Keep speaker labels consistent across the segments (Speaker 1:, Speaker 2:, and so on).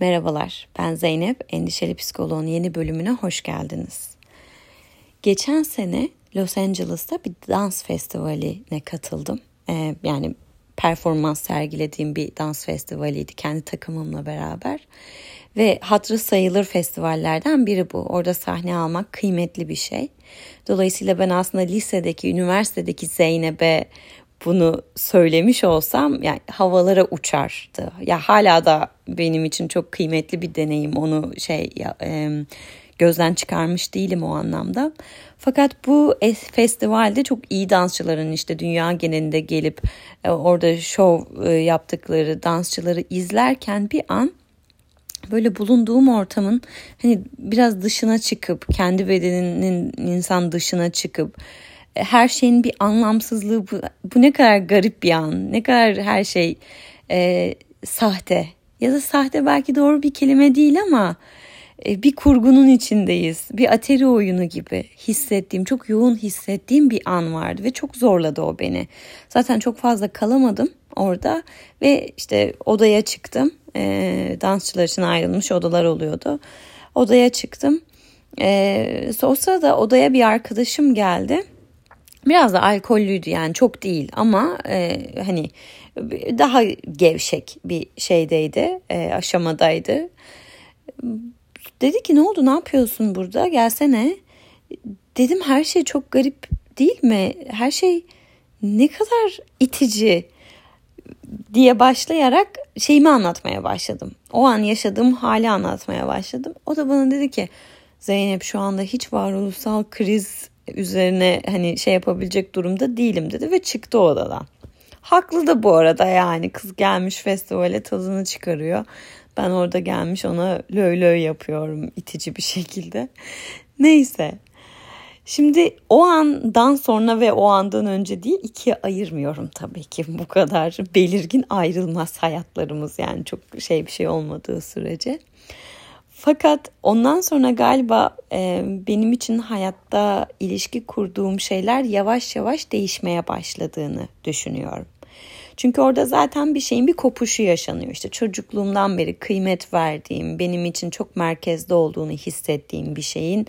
Speaker 1: Merhabalar, ben Zeynep. Endişeli Psikoloğun yeni bölümüne hoş geldiniz. Geçen sene Los Angeles'ta bir dans festivaline katıldım. Ee, yani performans sergilediğim bir dans festivaliydi kendi takımımla beraber. Ve hatırı sayılır festivallerden biri bu. Orada sahne almak kıymetli bir şey. Dolayısıyla ben aslında lisedeki, üniversitedeki Zeynep'e bunu söylemiş olsam yani havalara uçardı. Ya hala da benim için çok kıymetli bir deneyim. Onu şey ya, e, gözden çıkarmış değilim o anlamda. Fakat bu festivalde çok iyi dansçıların işte dünya genelinde gelip e, orada şov e, yaptıkları dansçıları izlerken bir an böyle bulunduğum ortamın hani biraz dışına çıkıp kendi bedeninin insan dışına çıkıp her şeyin bir anlamsızlığı bu, bu ne kadar garip bir an ne kadar her şey e, sahte. Ya da sahte belki doğru bir kelime değil ama e, bir kurgunun içindeyiz. Bir ateri oyunu gibi hissettiğim çok yoğun hissettiğim bir an vardı ve çok zorladı o beni. Zaten çok fazla kalamadım orada ve işte odaya çıktım. E, dansçılar için ayrılmış odalar oluyordu. Odaya çıktım. E, o sırada odaya bir arkadaşım geldi Biraz da alkollüydü yani çok değil ama e, hani daha gevşek bir şeydeydi, e, aşamadaydı. Dedi ki ne oldu ne yapıyorsun burada gelsene. Dedim her şey çok garip değil mi? Her şey ne kadar itici diye başlayarak şeyimi anlatmaya başladım. O an yaşadığım hali anlatmaya başladım. O da bana dedi ki Zeynep şu anda hiç varoluşsal kriz üzerine hani şey yapabilecek durumda değilim dedi ve çıktı odadan. Haklı da bu arada yani kız gelmiş festivale tadını çıkarıyor. Ben orada gelmiş ona löy löy yapıyorum itici bir şekilde. Neyse. Şimdi o andan sonra ve o andan önce değil ikiye ayırmıyorum tabii ki bu kadar belirgin ayrılmaz hayatlarımız yani çok şey bir şey olmadığı sürece. Fakat ondan sonra galiba e, benim için hayatta ilişki kurduğum şeyler yavaş yavaş değişmeye başladığını düşünüyorum. Çünkü orada zaten bir şeyin bir kopuşu yaşanıyor. İşte çocukluğumdan beri kıymet verdiğim, benim için çok merkezde olduğunu hissettiğim bir şeyin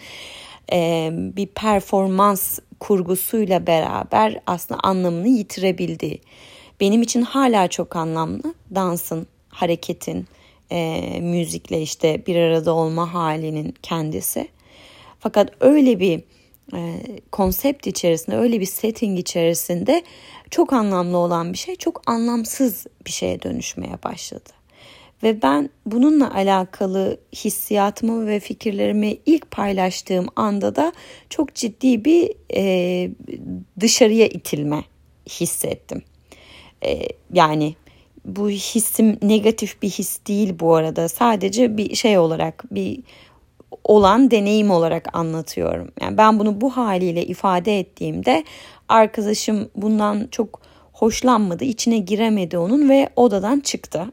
Speaker 1: e, bir performans kurgusuyla beraber aslında anlamını yitirebildiği. Benim için hala çok anlamlı dansın, hareketin, e, müzikle işte bir arada olma halinin kendisi. Fakat öyle bir e, konsept içerisinde, öyle bir setting içerisinde çok anlamlı olan bir şey çok anlamsız bir şeye dönüşmeye başladı. Ve ben bununla alakalı hissiyatımı ve fikirlerimi ilk paylaştığım anda da çok ciddi bir e, dışarıya itilme hissettim. E, yani bu hissim negatif bir his değil bu arada. Sadece bir şey olarak bir olan deneyim olarak anlatıyorum. Yani ben bunu bu haliyle ifade ettiğimde arkadaşım bundan çok hoşlanmadı, içine giremedi onun ve odadan çıktı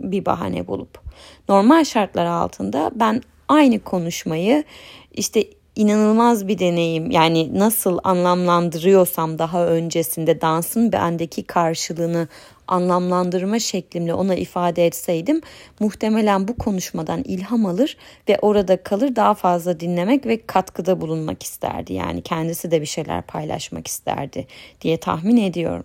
Speaker 1: bir bahane bulup. Normal şartlar altında ben aynı konuşmayı işte inanılmaz bir deneyim. Yani nasıl anlamlandırıyorsam daha öncesinde dansın bendeki karşılığını anlamlandırma şeklimle ona ifade etseydim muhtemelen bu konuşmadan ilham alır ve orada kalır daha fazla dinlemek ve katkıda bulunmak isterdi. Yani kendisi de bir şeyler paylaşmak isterdi diye tahmin ediyorum.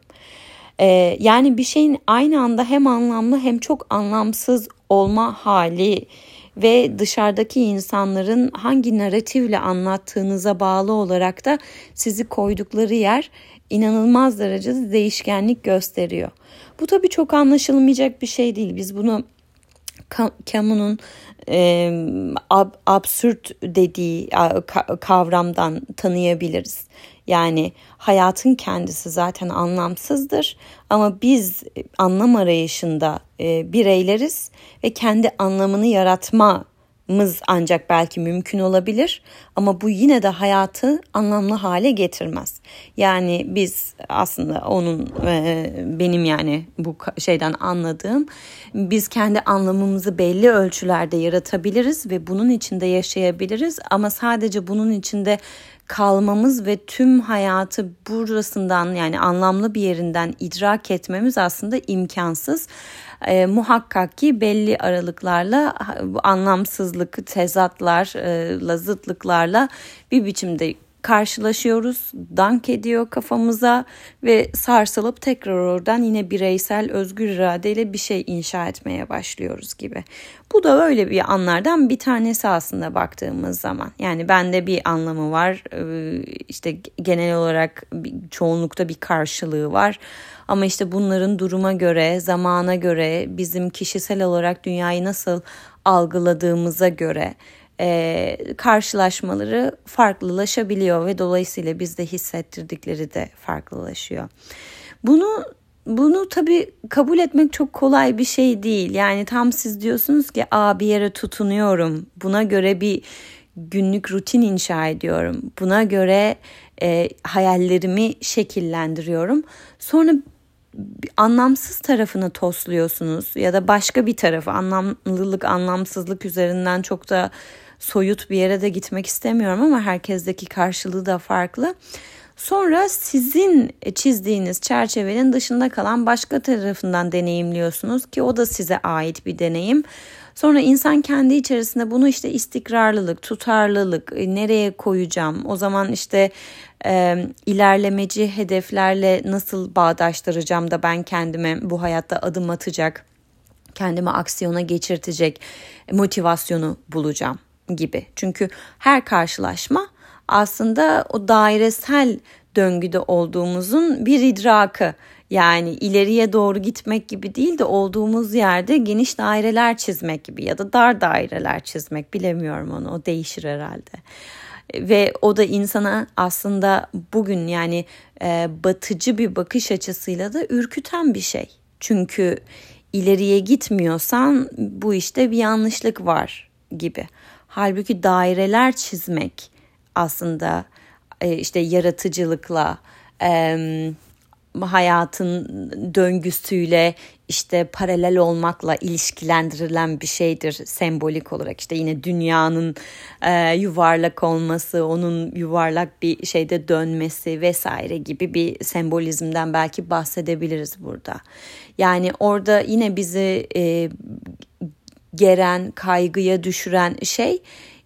Speaker 1: Ee, yani bir şeyin aynı anda hem anlamlı hem çok anlamsız olma hali ve dışarıdaki insanların hangi narratifle anlattığınıza bağlı olarak da sizi koydukları yer inanılmaz derecede değişkenlik gösteriyor. Bu tabii çok anlaşılmayacak bir şey değil. Biz bunu Camus'un e, ab, absürt dediği kavramdan tanıyabiliriz. Yani hayatın kendisi zaten anlamsızdır ama biz anlam arayışında e, bireyleriz ve kendi anlamını yaratma mız ancak belki mümkün olabilir ama bu yine de hayatı anlamlı hale getirmez. Yani biz aslında onun e, benim yani bu şeyden anladığım biz kendi anlamımızı belli ölçülerde yaratabiliriz ve bunun içinde yaşayabiliriz ama sadece bunun içinde kalmamız ve tüm hayatı burasından yani anlamlı bir yerinden idrak etmemiz aslında imkansız. E, muhakkak ki belli aralıklarla bu anlamsızlık, tezatlarla, zıtlıklarla bir biçimde karşılaşıyoruz, dank ediyor kafamıza ve sarsılıp tekrar oradan yine bireysel özgür iradeyle bir şey inşa etmeye başlıyoruz gibi. Bu da öyle bir anlardan bir tanesi aslında baktığımız zaman. Yani bende bir anlamı var, işte genel olarak çoğunlukta bir karşılığı var. Ama işte bunların duruma göre, zamana göre, bizim kişisel olarak dünyayı nasıl algıladığımıza göre e, karşılaşmaları farklılaşabiliyor ve dolayısıyla bizde hissettirdikleri de farklılaşıyor. Bunu bunu tabii kabul etmek çok kolay bir şey değil. Yani tam siz diyorsunuz ki Aa, bir yere tutunuyorum. Buna göre bir günlük rutin inşa ediyorum. Buna göre e, hayallerimi şekillendiriyorum. Sonra anlamsız tarafını tosluyorsunuz ya da başka bir tarafı anlamlılık anlamsızlık üzerinden çok da soyut bir yere de gitmek istemiyorum ama herkesteki karşılığı da farklı. Sonra sizin çizdiğiniz çerçevenin dışında kalan başka tarafından deneyimliyorsunuz ki o da size ait bir deneyim. Sonra insan kendi içerisinde bunu işte istikrarlılık, tutarlılık, e, nereye koyacağım? O zaman işte e, ilerlemeci hedeflerle nasıl bağdaştıracağım da ben kendime bu hayatta adım atacak, kendimi aksiyona geçirtecek motivasyonu bulacağım gibi. Çünkü her karşılaşma aslında o dairesel döngüde olduğumuzun bir idrakı. Yani ileriye doğru gitmek gibi değil de olduğumuz yerde geniş daireler çizmek gibi ya da dar daireler çizmek bilemiyorum onu o değişir herhalde. Ve o da insana aslında bugün yani e, batıcı bir bakış açısıyla da ürküten bir şey. Çünkü ileriye gitmiyorsan bu işte bir yanlışlık var gibi. Halbuki daireler çizmek aslında e, işte yaratıcılıkla, hayatın döngüsüyle işte paralel olmakla ilişkilendirilen bir şeydir sembolik olarak. İşte yine dünyanın e, yuvarlak olması onun yuvarlak bir şeyde dönmesi vesaire gibi bir sembolizmden belki bahsedebiliriz burada. Yani orada yine bizi e, geren, kaygıya düşüren şey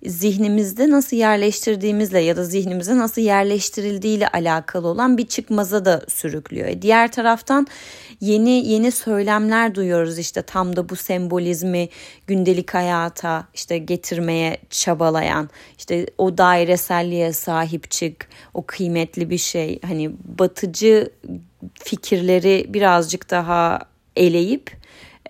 Speaker 1: zihnimizde nasıl yerleştirdiğimizle ya da zihnimize nasıl yerleştirildiğiyle alakalı olan bir çıkmaza da sürüklüyor. E, diğer taraftan yeni yeni söylemler duyuyoruz işte tam da bu sembolizmi gündelik hayata işte getirmeye çabalayan işte o daireselliğe sahip çık o kıymetli bir şey hani batıcı fikirleri birazcık daha eleyip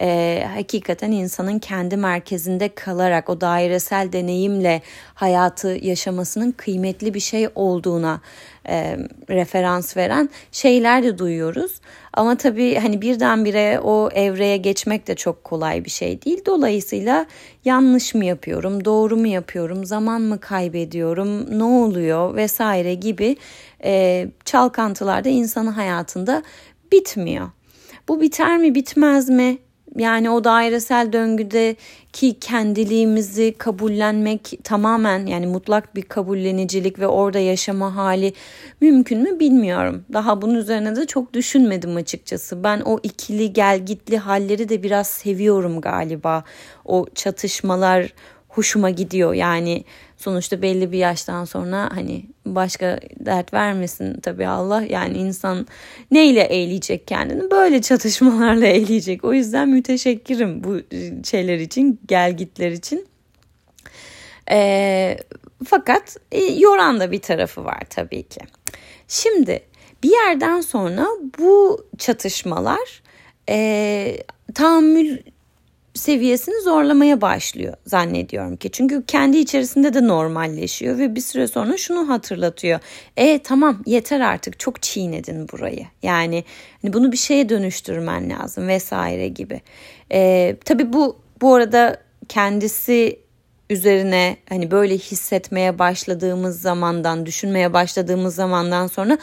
Speaker 1: e, hakikaten insanın kendi merkezinde kalarak o dairesel deneyimle hayatı yaşamasının kıymetli bir şey olduğuna e, referans veren şeyler de duyuyoruz. Ama tabii hani birdenbire o evreye geçmek de çok kolay bir şey değil. Dolayısıyla yanlış mı yapıyorum, doğru mu yapıyorum, zaman mı kaybediyorum, ne oluyor vesaire gibi e, çalkantılar da insanın hayatında bitmiyor. Bu biter mi bitmez mi yani o dairesel döngüdeki kendiliğimizi kabullenmek tamamen yani mutlak bir kabullenicilik ve orada yaşama hali mümkün mü bilmiyorum. Daha bunun üzerine de çok düşünmedim açıkçası. Ben o ikili gel gitli halleri de biraz seviyorum galiba. O çatışmalar hoşuma gidiyor. Yani sonuçta belli bir yaştan sonra hani başka dert vermesin tabii Allah. Yani insan neyle eğleyecek kendini? Böyle çatışmalarla eğleyecek. O yüzden müteşekkirim bu şeyler için, gelgitler için. E, fakat e, yoran da bir tarafı var tabii ki. Şimdi bir yerden sonra bu çatışmalar e, tahammül seviyesini zorlamaya başlıyor zannediyorum ki. Çünkü kendi içerisinde de normalleşiyor ve bir süre sonra şunu hatırlatıyor. E tamam yeter artık çok çiğnedin burayı. Yani hani bunu bir şeye dönüştürmen lazım vesaire gibi. E, tabii bu bu arada kendisi üzerine hani böyle hissetmeye başladığımız zamandan, düşünmeye başladığımız zamandan sonra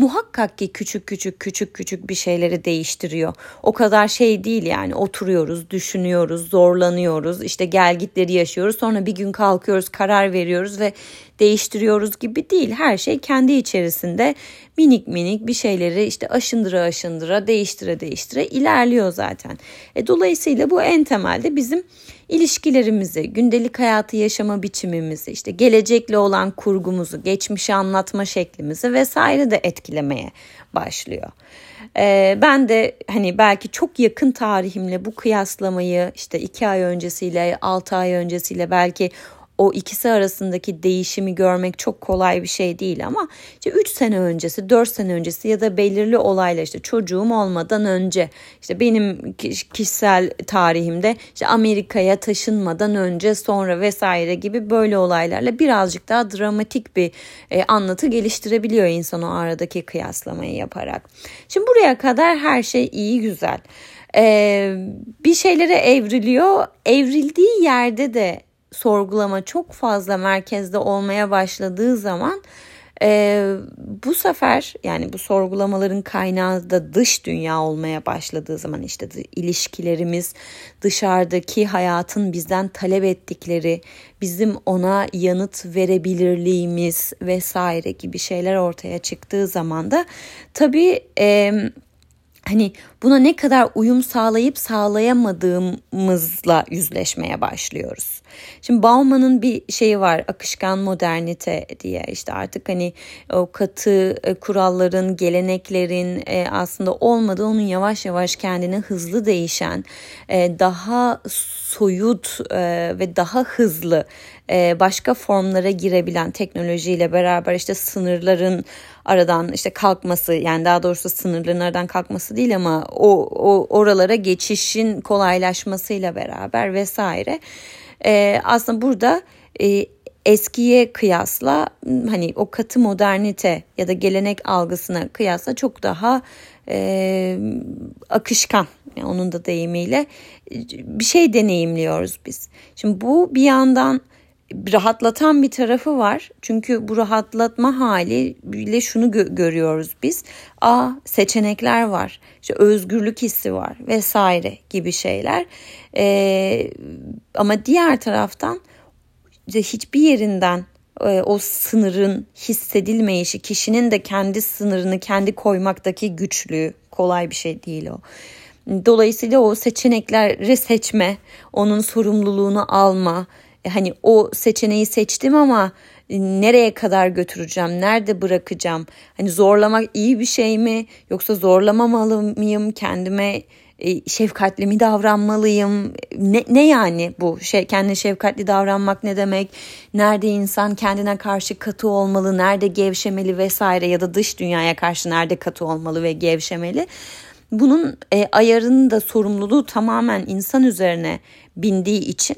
Speaker 1: muhakkak ki küçük küçük küçük küçük bir şeyleri değiştiriyor. O kadar şey değil yani oturuyoruz, düşünüyoruz, zorlanıyoruz, işte gelgitleri yaşıyoruz. Sonra bir gün kalkıyoruz, karar veriyoruz ve değiştiriyoruz gibi değil. Her şey kendi içerisinde minik minik bir şeyleri işte aşındıra aşındıra değiştire değiştire ilerliyor zaten. E, dolayısıyla bu en temelde bizim ilişkilerimizi, gündelik hayatı yaşama biçimimizi, işte gelecekle olan kurgumuzu, geçmişi anlatma şeklimizi vesaire de etkilemeye başlıyor. Ee, ben de hani belki çok yakın tarihimle bu kıyaslamayı işte iki ay öncesiyle, altı ay öncesiyle belki o ikisi arasındaki değişimi görmek çok kolay bir şey değil ama işte 3 sene öncesi, 4 sene öncesi ya da belirli olayla işte çocuğum olmadan önce işte benim kişisel tarihimde işte Amerika'ya taşınmadan önce sonra vesaire gibi böyle olaylarla birazcık daha dramatik bir e, anlatı geliştirebiliyor insan o aradaki kıyaslamayı yaparak. Şimdi buraya kadar her şey iyi güzel. Ee, bir şeylere evriliyor. Evrildiği yerde de sorgulama çok fazla merkezde olmaya başladığı zaman e, bu sefer yani bu sorgulamaların kaynağı da dış dünya olmaya başladığı zaman işte ilişkilerimiz dışarıdaki hayatın bizden talep ettikleri bizim ona yanıt verebilirliğimiz vesaire gibi şeyler ortaya çıktığı zaman da tabii e, hani buna ne kadar uyum sağlayıp sağlayamadığımızla yüzleşmeye başlıyoruz. Şimdi Bauman'ın bir şeyi var akışkan modernite diye. İşte artık hani o katı e, kuralların, geleneklerin e, aslında olmadığı onun yavaş yavaş kendine hızlı değişen, e, daha soyut ve daha hızlı başka formlara girebilen teknolojiyle beraber işte sınırların aradan işte kalkması yani daha doğrusu sınırların aradan kalkması değil ama o, o oralara geçişin kolaylaşmasıyla beraber vesaire e, aslında burada e, eskiye kıyasla hani o katı modernite ya da gelenek algısına kıyasla çok daha e, akışkan onun da deyimiyle bir şey deneyimliyoruz biz. Şimdi bu bir yandan rahatlatan bir tarafı var. Çünkü bu rahatlatma haliyle şunu gö- görüyoruz biz. A seçenekler var. İşte özgürlük hissi var vesaire gibi şeyler. Ee, ama diğer taraftan işte hiçbir yerinden e, o sınırın hissedilmeyişi, kişinin de kendi sınırını kendi koymaktaki güçlüğü kolay bir şey değil o. Dolayısıyla o seçenekleri seçme, onun sorumluluğunu alma, hani o seçeneği seçtim ama nereye kadar götüreceğim, nerede bırakacağım? Hani zorlamak iyi bir şey mi yoksa zorlamamalı mıyım kendime? E, şefkatli mi davranmalıyım? Ne, ne yani bu şey kendine şefkatli davranmak ne demek? Nerede insan kendine karşı katı olmalı, nerede gevşemeli vesaire ya da dış dünyaya karşı nerede katı olmalı ve gevşemeli? Bunun e, ayarının da sorumluluğu tamamen insan üzerine bindiği için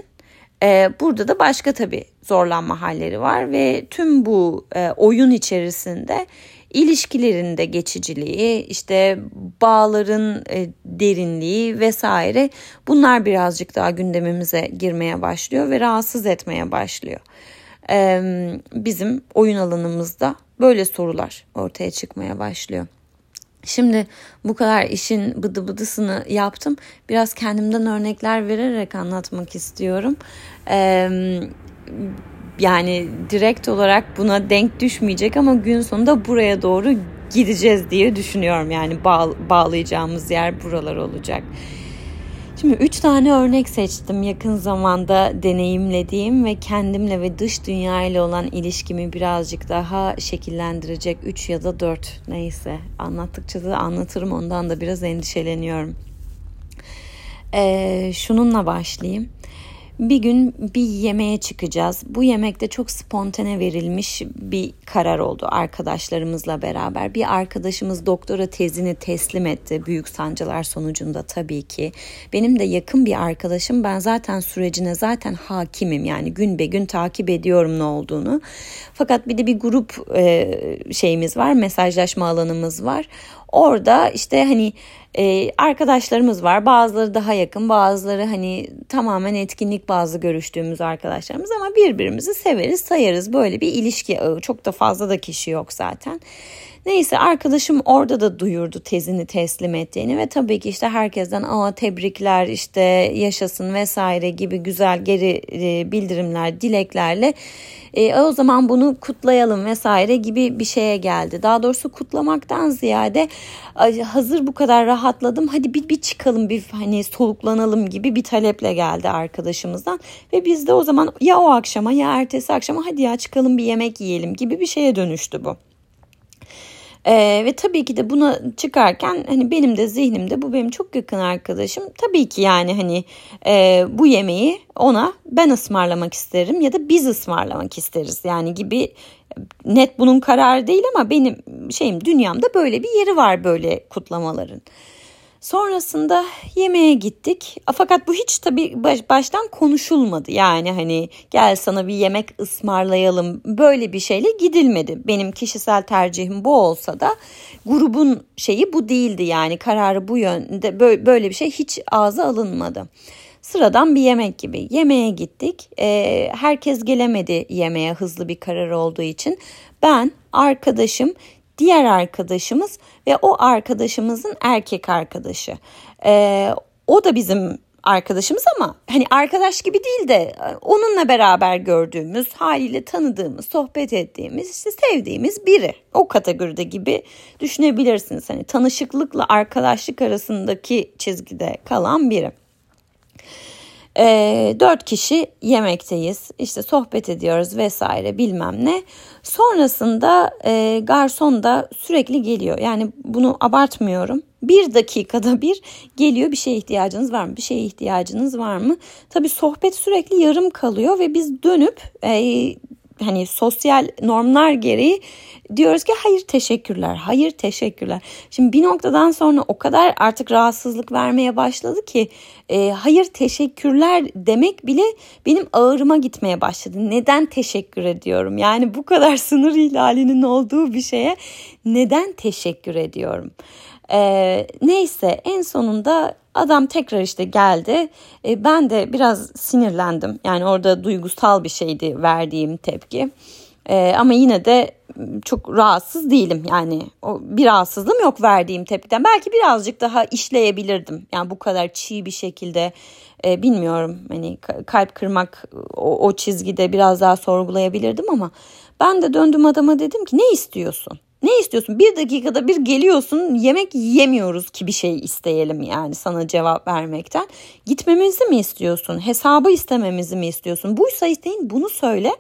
Speaker 1: burada da başka tabii zorlanma halleri var ve tüm bu e, oyun içerisinde ilişkilerin de geçiciliği, işte bağların e, derinliği vesaire bunlar birazcık daha gündemimize girmeye başlıyor ve rahatsız etmeye başlıyor. Ee, bizim oyun alanımızda böyle sorular ortaya çıkmaya başlıyor. Şimdi bu kadar işin bıdı bıdısını yaptım. Biraz kendimden örnekler vererek anlatmak istiyorum. Yani direkt olarak buna denk düşmeyecek ama gün sonunda buraya doğru gideceğiz diye düşünüyorum. Yani bağ, bağlayacağımız yer buralar olacak. Şimdi üç tane örnek seçtim yakın zamanda deneyimlediğim ve kendimle ve dış dünya ile olan ilişkimi birazcık daha şekillendirecek üç ya da dört neyse anlattıkça da anlatırım ondan da biraz endişeleniyorum. Ee, şununla başlayayım. Bir gün bir yemeğe çıkacağız. Bu yemekte çok spontane verilmiş bir karar oldu arkadaşlarımızla beraber. Bir arkadaşımız doktora tezini teslim etti büyük sancılar sonucunda tabii ki. Benim de yakın bir arkadaşım ben zaten sürecine zaten hakimim yani gün be gün takip ediyorum ne olduğunu. Fakat bir de bir grup e, şeyimiz var mesajlaşma alanımız var. Orada işte hani ee, arkadaşlarımız var. Bazıları daha yakın, bazıları hani tamamen etkinlik bazı görüştüğümüz arkadaşlarımız ama birbirimizi severiz, sayarız. Böyle bir ilişki. Çok da fazla da kişi yok zaten. Neyse arkadaşım orada da duyurdu tezini teslim ettiğini ve tabii ki işte herkesten aa tebrikler işte yaşasın vesaire gibi güzel geri e, bildirimler dileklerle e, o zaman bunu kutlayalım vesaire gibi bir şeye geldi. Daha doğrusu kutlamaktan ziyade hazır bu kadar rahatladım hadi bir, bir çıkalım bir hani soluklanalım gibi bir taleple geldi arkadaşımızdan ve biz de o zaman ya o akşama ya ertesi akşama hadi ya çıkalım bir yemek yiyelim gibi bir şeye dönüştü bu. Ee, ve tabii ki de buna çıkarken hani benim de zihnimde bu benim çok yakın arkadaşım. Tabii ki yani hani e, bu yemeği ona ben ısmarlamak isterim ya da biz ısmarlamak isteriz yani gibi net bunun kararı değil ama benim şeyim dünyamda böyle bir yeri var böyle kutlamaların. Sonrasında yemeğe gittik. Fakat bu hiç tabii baş, baştan konuşulmadı. Yani hani gel sana bir yemek ısmarlayalım böyle bir şeyle gidilmedi. Benim kişisel tercihim bu olsa da grubun şeyi bu değildi yani kararı bu yönde böyle bir şey hiç ağza alınmadı. Sıradan bir yemek gibi yemeğe gittik. Ee, herkes gelemedi yemeğe hızlı bir karar olduğu için. Ben, arkadaşım, diğer arkadaşımız ve o arkadaşımızın erkek arkadaşı. Ee, o da bizim arkadaşımız ama hani arkadaş gibi değil de onunla beraber gördüğümüz, haliyle tanıdığımız, sohbet ettiğimiz, işte sevdiğimiz biri. O kategoride gibi düşünebilirsiniz. Hani tanışıklıkla arkadaşlık arasındaki çizgide kalan biri. E, dört kişi yemekteyiz işte sohbet ediyoruz vesaire bilmem ne. Sonrasında e, garson da sürekli geliyor yani bunu abartmıyorum. Bir dakikada bir geliyor bir şeye ihtiyacınız var mı? Bir şeye ihtiyacınız var mı? Tabii sohbet sürekli yarım kalıyor ve biz dönüp e, hani sosyal normlar gereği diyoruz ki hayır teşekkürler, hayır teşekkürler. Şimdi bir noktadan sonra o kadar artık rahatsızlık vermeye başladı ki e, hayır teşekkürler demek bile benim ağırıma gitmeye başladı. Neden teşekkür ediyorum? Yani bu kadar sınır ihlalinin olduğu bir şeye neden teşekkür ediyorum? Ee, neyse en sonunda adam tekrar işte geldi. Ee, ben de biraz sinirlendim. Yani orada duygusal bir şeydi verdiğim tepki. Ee, ama yine de çok rahatsız değilim. Yani o bir rahatsızlığım yok verdiğim tepkiden. Belki birazcık daha işleyebilirdim. Yani bu kadar çiğ bir şekilde e, bilmiyorum. Hani kalp kırmak o, o çizgide biraz daha sorgulayabilirdim ama ben de döndüm adama dedim ki ne istiyorsun? Ne istiyorsun? Bir dakikada bir geliyorsun yemek yemiyoruz ki bir şey isteyelim yani sana cevap vermekten. Gitmemizi mi istiyorsun? Hesabı istememizi mi istiyorsun? Buysa isteyin bunu söyle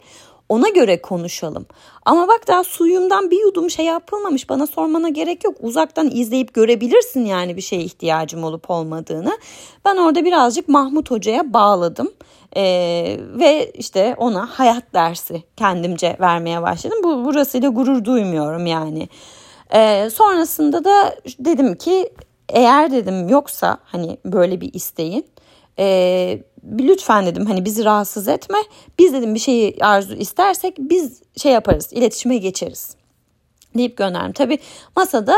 Speaker 1: ona göre konuşalım. Ama bak daha suyumdan bir yudum şey yapılmamış bana sormana gerek yok. Uzaktan izleyip görebilirsin yani bir şeye ihtiyacım olup olmadığını. Ben orada birazcık Mahmut Hoca'ya bağladım. Ee, ve işte ona hayat dersi kendimce vermeye başladım. Bu burasıyla gurur duymuyorum yani. Ee, sonrasında da dedim ki eğer dedim yoksa hani böyle bir isteğin e, lütfen dedim hani bizi rahatsız etme. Biz dedim bir şeyi arzu istersek biz şey yaparız iletişime geçeriz deyip gönderdim. Tabi masada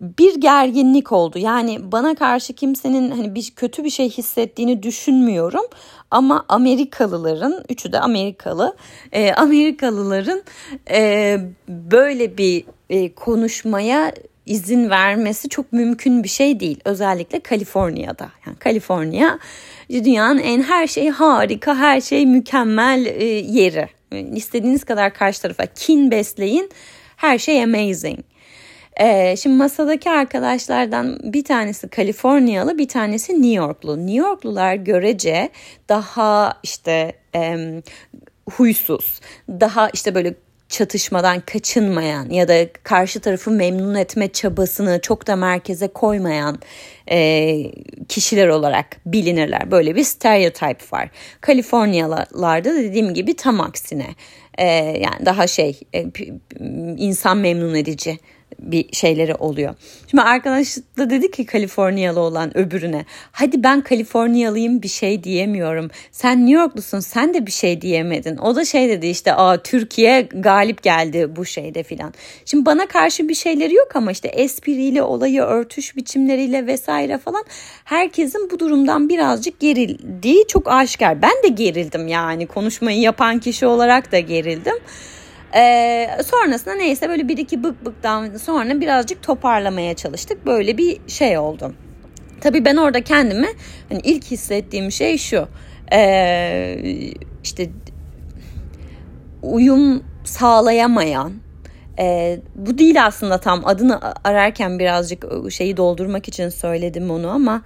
Speaker 1: bir gerginlik oldu. Yani bana karşı kimsenin hani bir kötü bir şey hissettiğini düşünmüyorum. Ama Amerikalıların, üçü de Amerikalı, e, Amerikalıların e, böyle bir e, konuşmaya izin vermesi çok mümkün bir şey değil. Özellikle Kaliforniya'da. Yani Kaliforniya dünyanın en her şey harika, her şey mükemmel e, yeri. İstediğiniz kadar karşı tarafa kin besleyin. Her şey amazing. Ee, şimdi masadaki arkadaşlardan bir tanesi Kaliforniyalı, bir tanesi New Yorklu. New Yorklular görece daha işte e, huysuz, daha işte böyle çatışmadan kaçınmayan ya da karşı tarafı memnun etme çabasını çok da merkeze koymayan e, kişiler olarak bilinirler. Böyle bir stereotip var. Kaliforniyalarda dediğim gibi tam aksine e, yani daha şey e, insan memnun edici bir şeyleri oluyor. Şimdi arkadaş da dedi ki Kaliforniyalı olan öbürüne hadi ben Kaliforniyalıyım bir şey diyemiyorum. Sen New Yorklusun sen de bir şey diyemedin. O da şey dedi işte aa Türkiye galip geldi bu şeyde filan. Şimdi bana karşı bir şeyleri yok ama işte espriyle olayı örtüş biçimleriyle vesaire falan herkesin bu durumdan birazcık gerildiği çok aşikar. Ben de gerildim yani konuşmayı yapan kişi olarak da gerildim. Ee, sonrasında neyse böyle bir iki bık bıktan sonra birazcık toparlamaya çalıştık. Böyle bir şey oldu. Tabii ben orada kendimi hani ilk hissettiğim şey şu. Ee, işte uyum sağlayamayan e, bu değil aslında tam adını ararken birazcık şeyi doldurmak için söyledim onu ama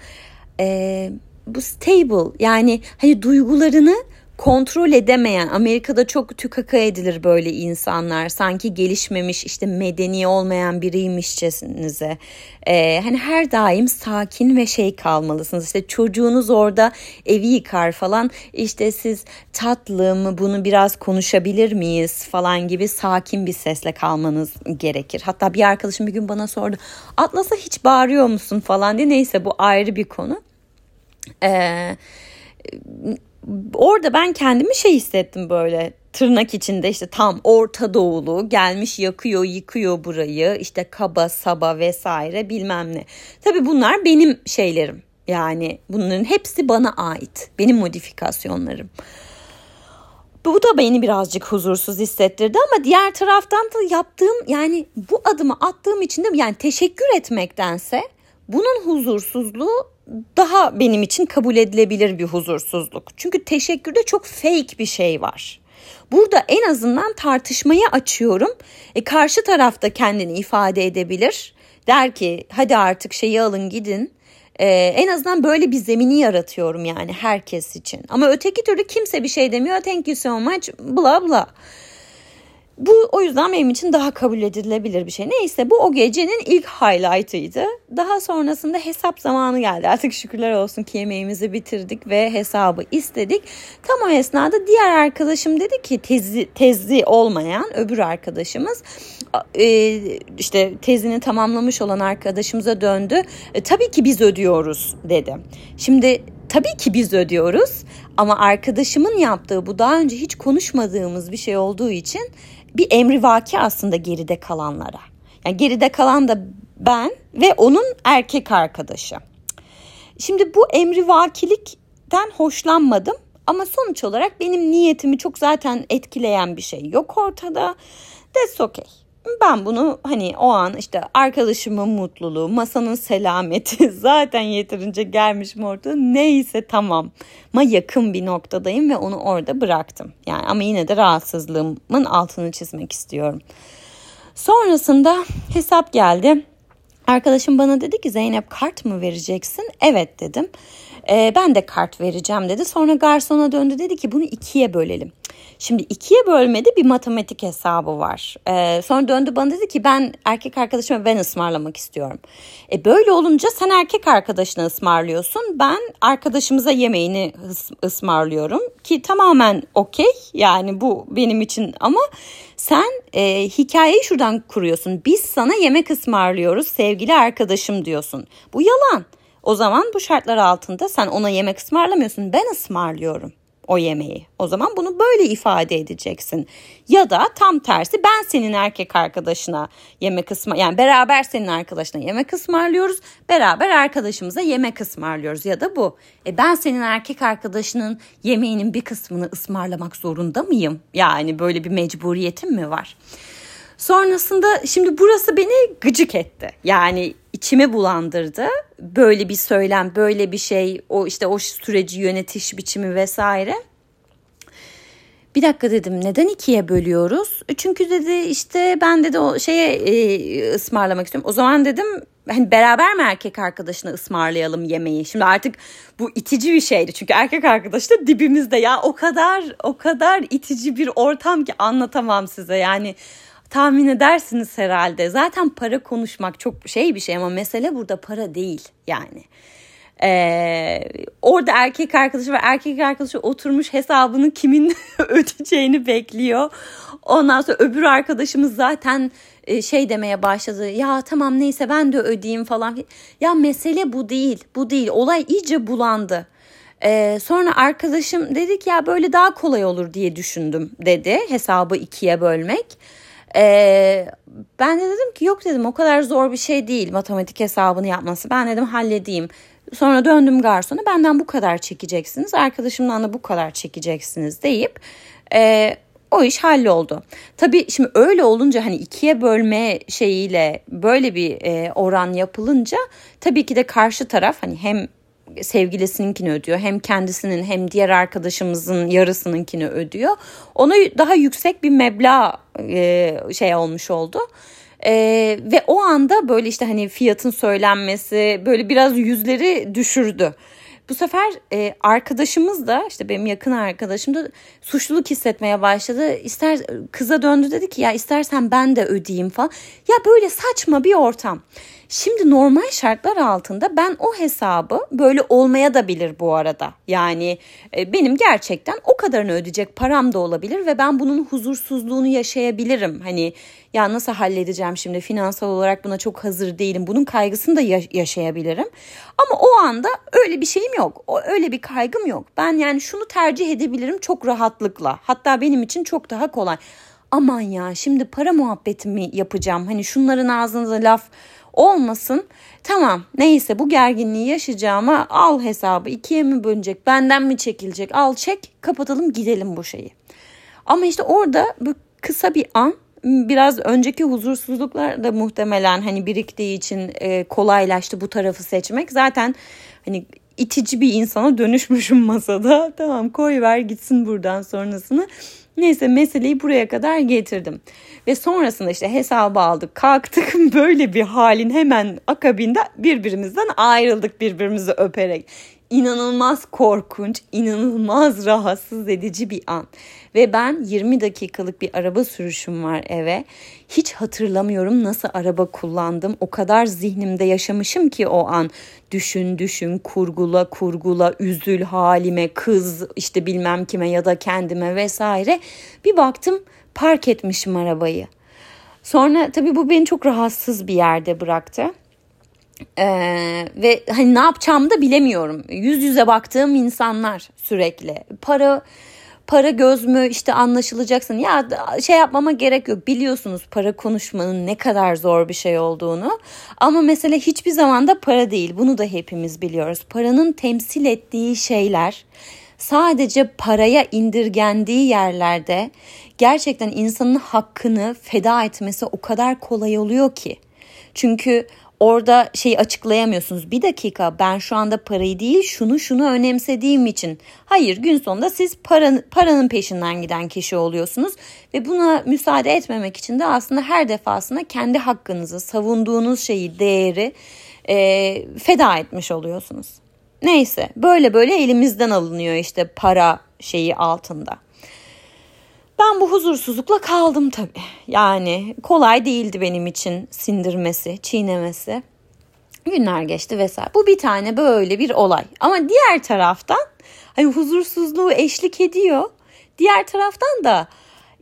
Speaker 1: e, bu stable yani hani duygularını kontrol edemeyen Amerika'da çok tükaka edilir böyle insanlar. Sanki gelişmemiş işte medeni olmayan biriymişçesinize. Ee, hani her daim sakin ve şey kalmalısınız. İşte çocuğunuz orada evi yıkar falan. İşte siz tatlı mı bunu biraz konuşabilir miyiz falan gibi sakin bir sesle kalmanız gerekir. Hatta bir arkadaşım bir gün bana sordu Atlas'a hiç bağırıyor musun? falan diye. Neyse bu ayrı bir konu. Eee orada ben kendimi şey hissettim böyle tırnak içinde işte tam Orta Doğulu gelmiş yakıyor yıkıyor burayı işte kaba saba vesaire bilmem ne. Tabi bunlar benim şeylerim yani bunların hepsi bana ait benim modifikasyonlarım. Bu da beni birazcık huzursuz hissettirdi ama diğer taraftan da yaptığım yani bu adımı attığım için de yani teşekkür etmektense bunun huzursuzluğu daha benim için kabul edilebilir bir huzursuzluk. Çünkü teşekkürde çok fake bir şey var. Burada en azından tartışmayı açıyorum. E, karşı tarafta kendini ifade edebilir. Der ki hadi artık şeyi alın gidin. Ee, en azından böyle bir zemini yaratıyorum yani herkes için. Ama öteki türlü kimse bir şey demiyor. Thank you so much bla bla. Bu o yüzden benim için daha kabul edilebilir bir şey. Neyse bu o gecenin ilk highlight'ıydı. Daha sonrasında hesap zamanı geldi. Artık şükürler olsun ki yemeğimizi bitirdik ve hesabı istedik. Tam o esnada diğer arkadaşım dedi ki tezi, tezi olmayan öbür arkadaşımız e, işte tezini tamamlamış olan arkadaşımıza döndü. E, tabii ki biz ödüyoruz dedi. Şimdi tabii ki biz ödüyoruz ama arkadaşımın yaptığı bu daha önce hiç konuşmadığımız bir şey olduğu için bir emrivaki aslında geride kalanlara. Yani geride kalan da ben ve onun erkek arkadaşı. Şimdi bu emrivakilikten hoşlanmadım ama sonuç olarak benim niyetimi çok zaten etkileyen bir şey yok ortada. That's okay. Ben bunu hani o an işte arkadaşımın mutluluğu, masanın selameti zaten yeterince gelmiş mi ortada neyse tamam ma yakın bir noktadayım ve onu orada bıraktım. Yani ama yine de rahatsızlığımın altını çizmek istiyorum. Sonrasında hesap geldi. Arkadaşım bana dedi ki Zeynep kart mı vereceksin? Evet dedim. Ee, ben de kart vereceğim dedi. Sonra garsona döndü dedi ki bunu ikiye bölelim. Şimdi ikiye bölmede bir matematik hesabı var. Ee, sonra döndü bana dedi ki ben erkek arkadaşıma ben ısmarlamak istiyorum. E böyle olunca sen erkek arkadaşına ısmarlıyorsun. Ben arkadaşımıza yemeğini ıs- ısmarlıyorum. Ki tamamen okey yani bu benim için ama sen e, hikayeyi şuradan kuruyorsun. Biz sana yemek ısmarlıyoruz sevgili arkadaşım diyorsun. Bu yalan. O zaman bu şartlar altında sen ona yemek ısmarlamıyorsun ben ısmarlıyorum o yemeği. O zaman bunu böyle ifade edeceksin. Ya da tam tersi ben senin erkek arkadaşına yemek ısmar yani beraber senin arkadaşına yemek ısmarlıyoruz. Beraber arkadaşımıza yemek ısmarlıyoruz ya da bu. E ben senin erkek arkadaşının yemeğinin bir kısmını ısmarlamak zorunda mıyım? Yani böyle bir mecburiyetim mi var? Sonrasında şimdi burası beni gıcık etti. Yani içimi bulandırdı. Böyle bir söylem, böyle bir şey, o işte o süreci yönetiş biçimi vesaire. Bir dakika dedim neden ikiye bölüyoruz? Çünkü dedi işte ben dedi o şeye e, ısmarlamak istiyorum. O zaman dedim hani beraber mi erkek arkadaşına ısmarlayalım yemeği? Şimdi artık bu itici bir şeydi. Çünkü erkek arkadaş da dibimizde ya o kadar o kadar itici bir ortam ki anlatamam size. Yani tahmin edersiniz herhalde. Zaten para konuşmak çok şey bir şey ama mesele burada para değil yani. Ee, orada erkek arkadaşı ve erkek arkadaşı oturmuş hesabını kimin ödeyeceğini bekliyor. Ondan sonra öbür arkadaşımız zaten e, şey demeye başladı. Ya tamam neyse ben de ödeyeyim falan. Ya mesele bu değil. Bu değil. Olay iyice bulandı. Ee, sonra arkadaşım dedik ya böyle daha kolay olur diye düşündüm dedi hesabı ikiye bölmek. Ee, ben de dedim ki yok dedim o kadar zor bir şey değil matematik hesabını yapması. Ben dedim halledeyim. Sonra döndüm garsona benden bu kadar çekeceksiniz arkadaşımdan da bu kadar çekeceksiniz deyip e, o iş halloldu. Tabii şimdi öyle olunca hani ikiye bölme şeyiyle böyle bir e, oran yapılınca tabii ki de karşı taraf hani hem sevgilisininkini ödüyor hem kendisinin hem diğer arkadaşımızın yarısınınkini ödüyor. Ona daha yüksek bir meblağ e, şey olmuş oldu. Ee, ve o anda böyle işte hani fiyatın söylenmesi böyle biraz yüzleri düşürdü. Bu sefer e, arkadaşımız da işte benim yakın arkadaşım da suçluluk hissetmeye başladı. İster kıza döndü dedi ki ya istersen ben de ödeyeyim falan. Ya böyle saçma bir ortam. Şimdi normal şartlar altında ben o hesabı böyle olmaya da bilir bu arada. Yani e, benim gerçekten o kadarını ödeyecek param da olabilir ve ben bunun huzursuzluğunu yaşayabilirim. Hani ya nasıl halledeceğim şimdi finansal olarak buna çok hazır değilim. Bunun kaygısını da yaşayabilirim. Ama o anda öyle bir şeyim yok. Öyle bir kaygım yok. Ben yani şunu tercih edebilirim çok rahatlıkla. Hatta benim için çok daha kolay. Aman ya şimdi para muhabbetimi yapacağım. Hani şunların ağzınıza laf olmasın. Tamam neyse bu gerginliği yaşayacağıma al hesabı ikiye mi bölünecek benden mi çekilecek al çek kapatalım gidelim bu şeyi. Ama işte orada bu kısa bir an biraz önceki huzursuzluklar da muhtemelen hani biriktiği için e, kolaylaştı bu tarafı seçmek. Zaten hani itici bir insana dönüşmüşüm masada. Tamam koy ver gitsin buradan sonrasını. Neyse meseleyi buraya kadar getirdim. Ve sonrasında işte hesabı aldık kalktık böyle bir halin hemen akabinde birbirimizden ayrıldık birbirimizi öperek inanılmaz korkunç, inanılmaz rahatsız edici bir an. Ve ben 20 dakikalık bir araba sürüşüm var eve. Hiç hatırlamıyorum nasıl araba kullandım. O kadar zihnimde yaşamışım ki o an. Düşün düşün, kurgula kurgula, üzül halime, kız işte bilmem kime ya da kendime vesaire. Bir baktım park etmişim arabayı. Sonra tabii bu beni çok rahatsız bir yerde bıraktı. Ee, ve hani ne yapacağımı da bilemiyorum. Yüz yüze baktığım insanlar sürekli. Para para göz mü işte anlaşılacaksın. Ya şey yapmama gerek yok. Biliyorsunuz para konuşmanın ne kadar zor bir şey olduğunu. Ama mesele hiçbir zaman da para değil. Bunu da hepimiz biliyoruz. Paranın temsil ettiği şeyler sadece paraya indirgendiği yerlerde gerçekten insanın hakkını feda etmesi o kadar kolay oluyor ki. Çünkü orada şeyi açıklayamıyorsunuz. Bir dakika ben şu anda parayı değil şunu şunu önemsediğim için. Hayır gün sonunda siz paranın, paranın peşinden giden kişi oluyorsunuz. Ve buna müsaade etmemek için de aslında her defasında kendi hakkınızı savunduğunuz şeyi değeri e, feda etmiş oluyorsunuz. Neyse böyle böyle elimizden alınıyor işte para şeyi altında. Ben bu huzursuzlukla kaldım tabii. Yani kolay değildi benim için sindirmesi, çiğnemesi. Günler geçti vesaire. Bu bir tane böyle bir olay. Ama diğer taraftan hani huzursuzluğu eşlik ediyor. Diğer taraftan da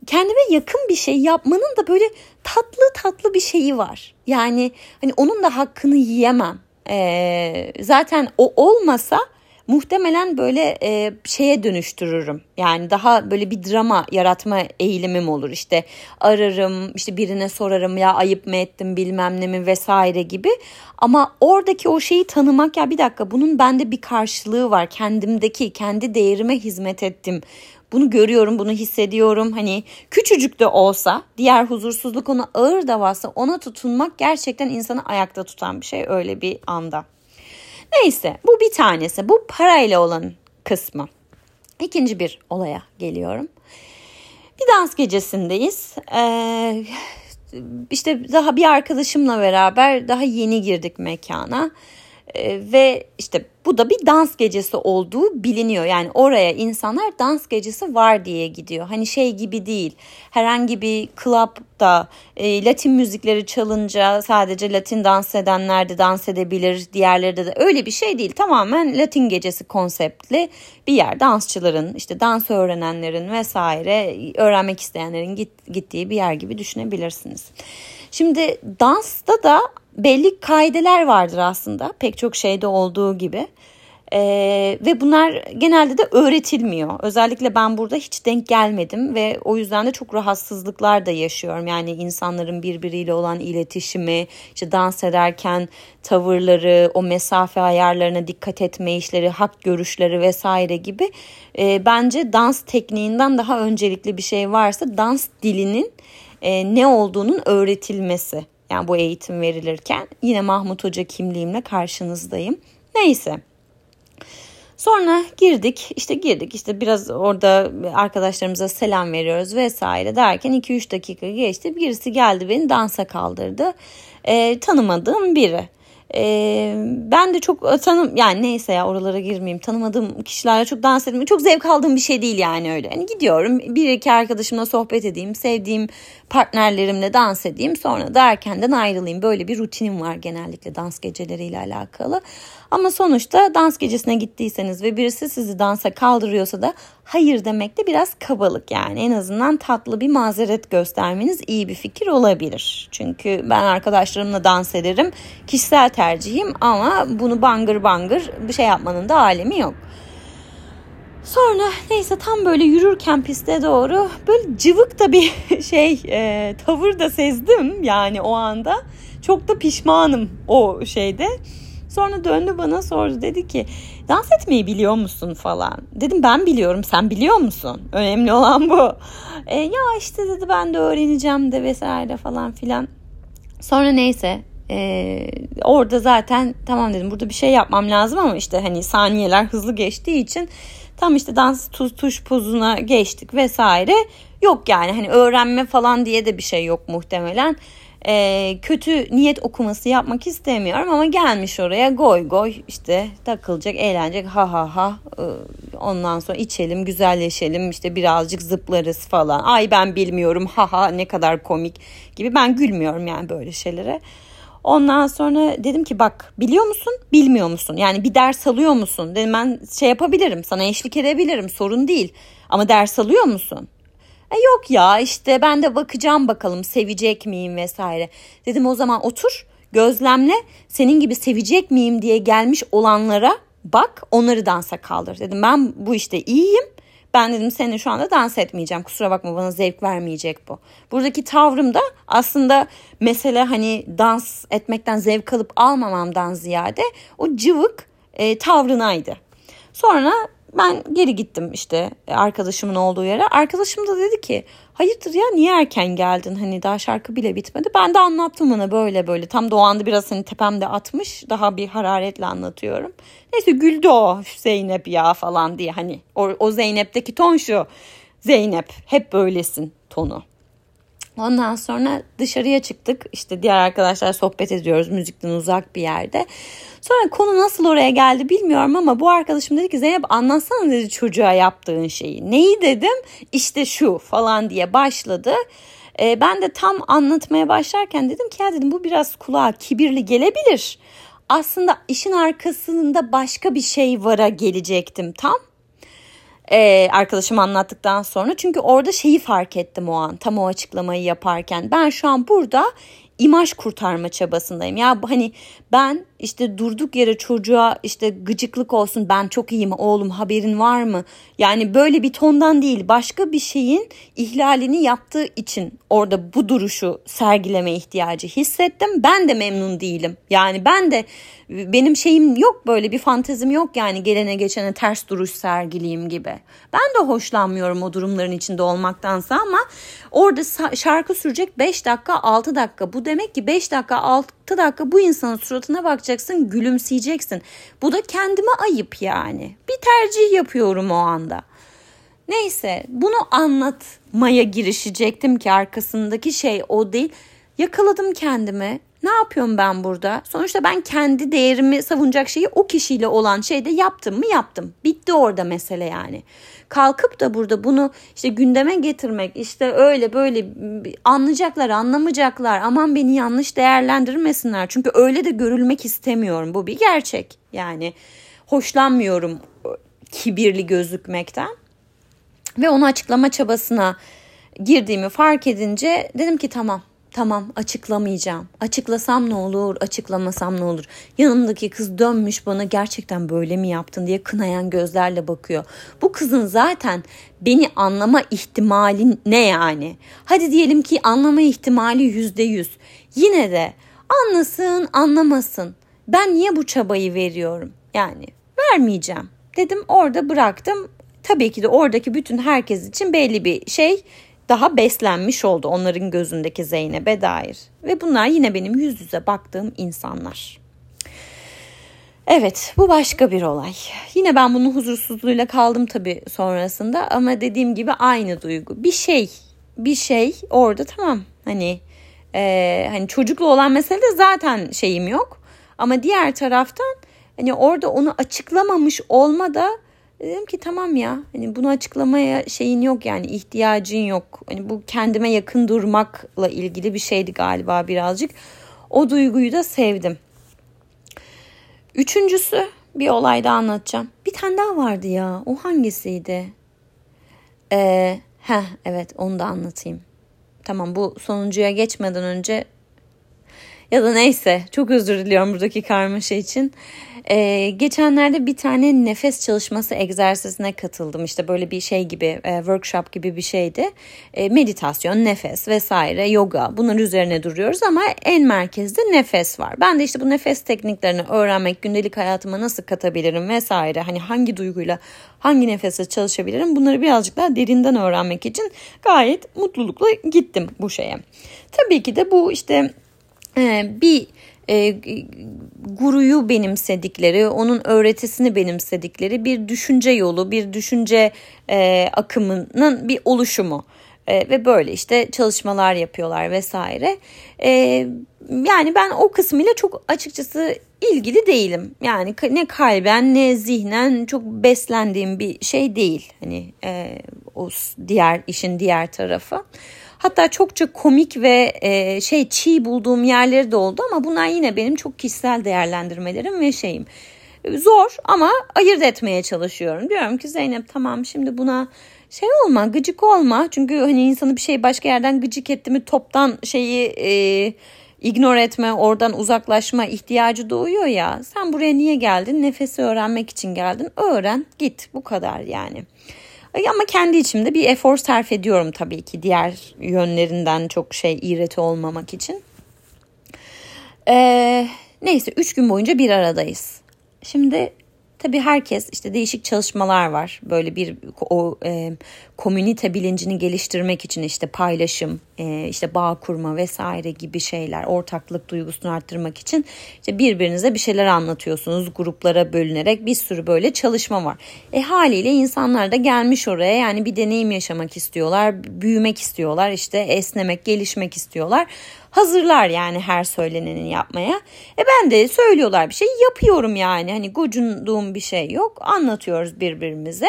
Speaker 1: kendime yakın bir şey yapmanın da böyle tatlı tatlı bir şeyi var. Yani hani onun da hakkını yiyemem. Ee, zaten o olmasa muhtemelen böyle e, şeye dönüştürürüm. Yani daha böyle bir drama yaratma eğilimim olur. İşte ararım, işte birine sorarım ya ayıp mı ettim bilmem ne mi vesaire gibi. Ama oradaki o şeyi tanımak ya bir dakika bunun bende bir karşılığı var. Kendimdeki, kendi değerime hizmet ettim. Bunu görüyorum, bunu hissediyorum. Hani küçücük de olsa, diğer huzursuzluk ona ağır da varsa ona tutunmak gerçekten insanı ayakta tutan bir şey öyle bir anda. Neyse bu bir tanesi. Bu parayla olan kısmı. İkinci bir olaya geliyorum. Bir dans gecesindeyiz. Ee, işte daha bir arkadaşımla beraber daha yeni girdik mekana. Ee, ve işte bu da bir dans gecesi olduğu biliniyor. Yani oraya insanlar dans gecesi var diye gidiyor. Hani şey gibi değil. Herhangi bir club'da e, Latin müzikleri çalınca sadece Latin dans edenler de dans edebilir. Diğerleri de, de öyle bir şey değil. Tamamen Latin gecesi konseptli bir yer. Dansçıların, işte dans öğrenenlerin vesaire öğrenmek isteyenlerin git, gittiği bir yer gibi düşünebilirsiniz. Şimdi dansta da belli kaideler vardır aslında pek çok şeyde olduğu gibi. Ee, ve bunlar genelde de öğretilmiyor. Özellikle ben burada hiç denk gelmedim ve o yüzden de çok rahatsızlıklar da yaşıyorum. Yani insanların birbiriyle olan iletişimi, işte dans ederken tavırları, o mesafe ayarlarına dikkat etme işleri, hak görüşleri vesaire gibi. Ee, bence dans tekniğinden daha öncelikli bir şey varsa dans dilinin e, ne olduğunun öğretilmesi. Yani bu eğitim verilirken yine Mahmut Hoca kimliğimle karşınızdayım. Neyse. Sonra girdik işte girdik işte biraz orada arkadaşlarımıza selam veriyoruz vesaire derken 2-3 dakika geçti. Birisi geldi beni dansa kaldırdı. E, tanımadığım biri. Ee, ben de çok tanım yani neyse ya oralara girmeyeyim tanımadığım kişilerle çok dans etmek çok zevk aldığım bir şey değil yani öyle. Hani gidiyorum bir iki arkadaşımla sohbet edeyim sevdiğim partnerlerimle dans edeyim sonra da erkenden ayrılayım böyle bir rutinim var genellikle dans geceleriyle alakalı. Ama sonuçta dans gecesine gittiyseniz ve birisi sizi dansa kaldırıyorsa da hayır demek de biraz kabalık yani. En azından tatlı bir mazeret göstermeniz iyi bir fikir olabilir. Çünkü ben arkadaşlarımla dans ederim. Kişisel tercihim ama bunu bangır bangır bir şey yapmanın da alemi yok. Sonra neyse tam böyle yürürken piste doğru böyle cıvık da bir şey e, tavır da sezdim yani o anda. Çok da pişmanım o şeyde. Sonra döndü bana sordu dedi ki dans etmeyi biliyor musun falan. Dedim ben biliyorum sen biliyor musun? Önemli olan bu. E, ya işte dedi ben de öğreneceğim de vesaire falan filan. Sonra neyse ee, orada zaten tamam dedim burada bir şey yapmam lazım ama işte hani saniyeler hızlı geçtiği için tam işte dans tuş, tuş pozuna geçtik vesaire yok yani hani öğrenme falan diye de bir şey yok muhtemelen e, kötü niyet okuması yapmak istemiyorum ama gelmiş oraya goy goy işte takılacak eğlenecek ha ha ha e, ondan sonra içelim güzelleşelim işte birazcık zıplarız falan. Ay ben bilmiyorum ha ha ne kadar komik gibi. Ben gülmüyorum yani böyle şeylere. Ondan sonra dedim ki bak biliyor musun bilmiyor musun? Yani bir ders alıyor musun? Dedim ben şey yapabilirim sana eşlik edebilirim sorun değil. Ama ders alıyor musun e yok ya işte ben de bakacağım bakalım sevecek miyim vesaire. Dedim o zaman otur gözlemle senin gibi sevecek miyim diye gelmiş olanlara bak onları dansa kaldır. Dedim ben bu işte iyiyim. Ben dedim senin şu anda dans etmeyeceğim. Kusura bakma bana zevk vermeyecek bu. Buradaki tavrım da aslında mesele hani dans etmekten zevk alıp almamamdan ziyade o cıvık e, tavrınaydı. Sonra ben geri gittim işte arkadaşımın olduğu yere. Arkadaşım da dedi ki hayırdır ya niye erken geldin hani daha şarkı bile bitmedi. Ben de anlattım ona böyle böyle tam da o anda biraz hani tepemde atmış daha bir hararetle anlatıyorum. Neyse güldü o Zeynep ya falan diye hani o, o Zeynep'teki ton şu Zeynep hep böylesin tonu. Ondan sonra dışarıya çıktık. İşte diğer arkadaşlar sohbet ediyoruz müzikten uzak bir yerde. Sonra konu nasıl oraya geldi bilmiyorum ama bu arkadaşım dedi ki Zeynep anlatsana dedi çocuğa yaptığın şeyi. Neyi dedim? İşte şu falan diye başladı. Ee, ben de tam anlatmaya başlarken dedim ki ya dedim bu biraz kulağa kibirli gelebilir. Aslında işin arkasında başka bir şey vara gelecektim tam ee, arkadaşım anlattıktan sonra. Çünkü orada şeyi fark ettim o an tam o açıklamayı yaparken. Ben şu an burada imaj kurtarma çabasındayım. Ya hani ben işte durduk yere çocuğa işte gıcıklık olsun ben çok iyiyim oğlum haberin var mı? Yani böyle bir tondan değil başka bir şeyin ihlalini yaptığı için orada bu duruşu sergileme ihtiyacı hissettim. Ben de memnun değilim. Yani ben de benim şeyim yok böyle bir fantezim yok yani gelene geçene ters duruş sergileyim gibi. Ben de hoşlanmıyorum o durumların içinde olmaktansa ama orada şarkı sürecek 5 dakika 6 dakika. Bu demek ki 5 dakika 6 dakika bu insanın suratına bakacaksın gülümseyeceksin. Bu da kendime ayıp yani. Bir tercih yapıyorum o anda. Neyse bunu anlatmaya girişecektim ki arkasındaki şey o değil. Yakaladım kendimi. Ne yapıyorum ben burada? Sonuçta ben kendi değerimi savunacak şeyi o kişiyle olan şeyde yaptım mı yaptım. Bitti orada mesele yani. Kalkıp da burada bunu işte gündeme getirmek işte öyle böyle anlayacaklar anlamayacaklar aman beni yanlış değerlendirmesinler. Çünkü öyle de görülmek istemiyorum bu bir gerçek. Yani hoşlanmıyorum kibirli gözükmekten. Ve onu açıklama çabasına girdiğimi fark edince dedim ki tamam tamam açıklamayacağım. Açıklasam ne olur, açıklamasam ne olur. Yanımdaki kız dönmüş bana gerçekten böyle mi yaptın diye kınayan gözlerle bakıyor. Bu kızın zaten beni anlama ihtimali ne yani? Hadi diyelim ki anlama ihtimali yüzde yüz. Yine de anlasın anlamasın. Ben niye bu çabayı veriyorum? Yani vermeyeceğim. Dedim orada bıraktım. Tabii ki de oradaki bütün herkes için belli bir şey daha beslenmiş oldu onların gözündeki Zeynep'e dair. Ve bunlar yine benim yüz yüze baktığım insanlar. Evet bu başka bir olay. Yine ben bunun huzursuzluğuyla kaldım tabii sonrasında ama dediğim gibi aynı duygu. Bir şey bir şey orada tamam hani e, hani çocuklu olan meselede zaten şeyim yok. Ama diğer taraftan hani orada onu açıklamamış olma da Dedim ki tamam ya hani bunu açıklamaya şeyin yok yani ihtiyacın yok. Hani bu kendime yakın durmakla ilgili bir şeydi galiba birazcık. O duyguyu da sevdim. Üçüncüsü bir olayda anlatacağım. Bir tane daha vardı ya. O hangisiydi? Ee, heh, evet onu da anlatayım. Tamam bu sonuncuya geçmeden önce ya da neyse çok özür diliyorum buradaki karmaşa için. Ee, geçenlerde bir tane nefes çalışması egzersizine katıldım. İşte böyle bir şey gibi e, workshop gibi bir şeydi. E, meditasyon, nefes vesaire, yoga bunlar üzerine duruyoruz ama en merkezde nefes var. Ben de işte bu nefes tekniklerini öğrenmek, gündelik hayatıma nasıl katabilirim vesaire. Hani hangi duyguyla hangi nefese çalışabilirim bunları birazcık daha derinden öğrenmek için gayet mutlulukla gittim bu şeye. Tabii ki de bu işte e, bir e, guruyu benimsedikleri, onun öğretisini benimsedikleri bir düşünce yolu, bir düşünce e, akımının bir oluşumu. E, ve böyle işte çalışmalar yapıyorlar vesaire. E, yani ben o kısmıyla çok açıkçası ilgili değilim. Yani ne kalben ne zihnen çok beslendiğim bir şey değil. Hani e, o diğer işin diğer tarafı. Hatta çokça komik ve e, şey çiğ bulduğum yerleri de oldu ama bunlar yine benim çok kişisel değerlendirmelerim ve şeyim. Zor ama ayırt etmeye çalışıyorum. Diyorum ki Zeynep tamam şimdi buna şey olma gıcık olma. Çünkü hani insanı bir şey başka yerden gıcık etti mi toptan şeyi e, ignore etme, oradan uzaklaşma ihtiyacı doğuyor ya. Sen buraya niye geldin? Nefesi öğrenmek için geldin. Öğren, git. Bu kadar yani. Ama kendi içimde bir efor sarf ediyorum tabii ki diğer yönlerinden çok şey iğreti olmamak için. Ee, neyse 3 gün boyunca bir aradayız. Şimdi Tabii herkes işte değişik çalışmalar var. Böyle bir o e, komünite bilincini geliştirmek için işte paylaşım, e, işte bağ kurma vesaire gibi şeyler, ortaklık duygusunu arttırmak için işte birbirinize bir şeyler anlatıyorsunuz. Gruplara bölünerek bir sürü böyle çalışma var. E haliyle insanlar da gelmiş oraya yani bir deneyim yaşamak istiyorlar, büyümek istiyorlar, işte esnemek, gelişmek istiyorlar hazırlar yani her söyleneni yapmaya. E ben de söylüyorlar bir şey yapıyorum yani. Hani gocunduğum bir şey yok. Anlatıyoruz birbirimize.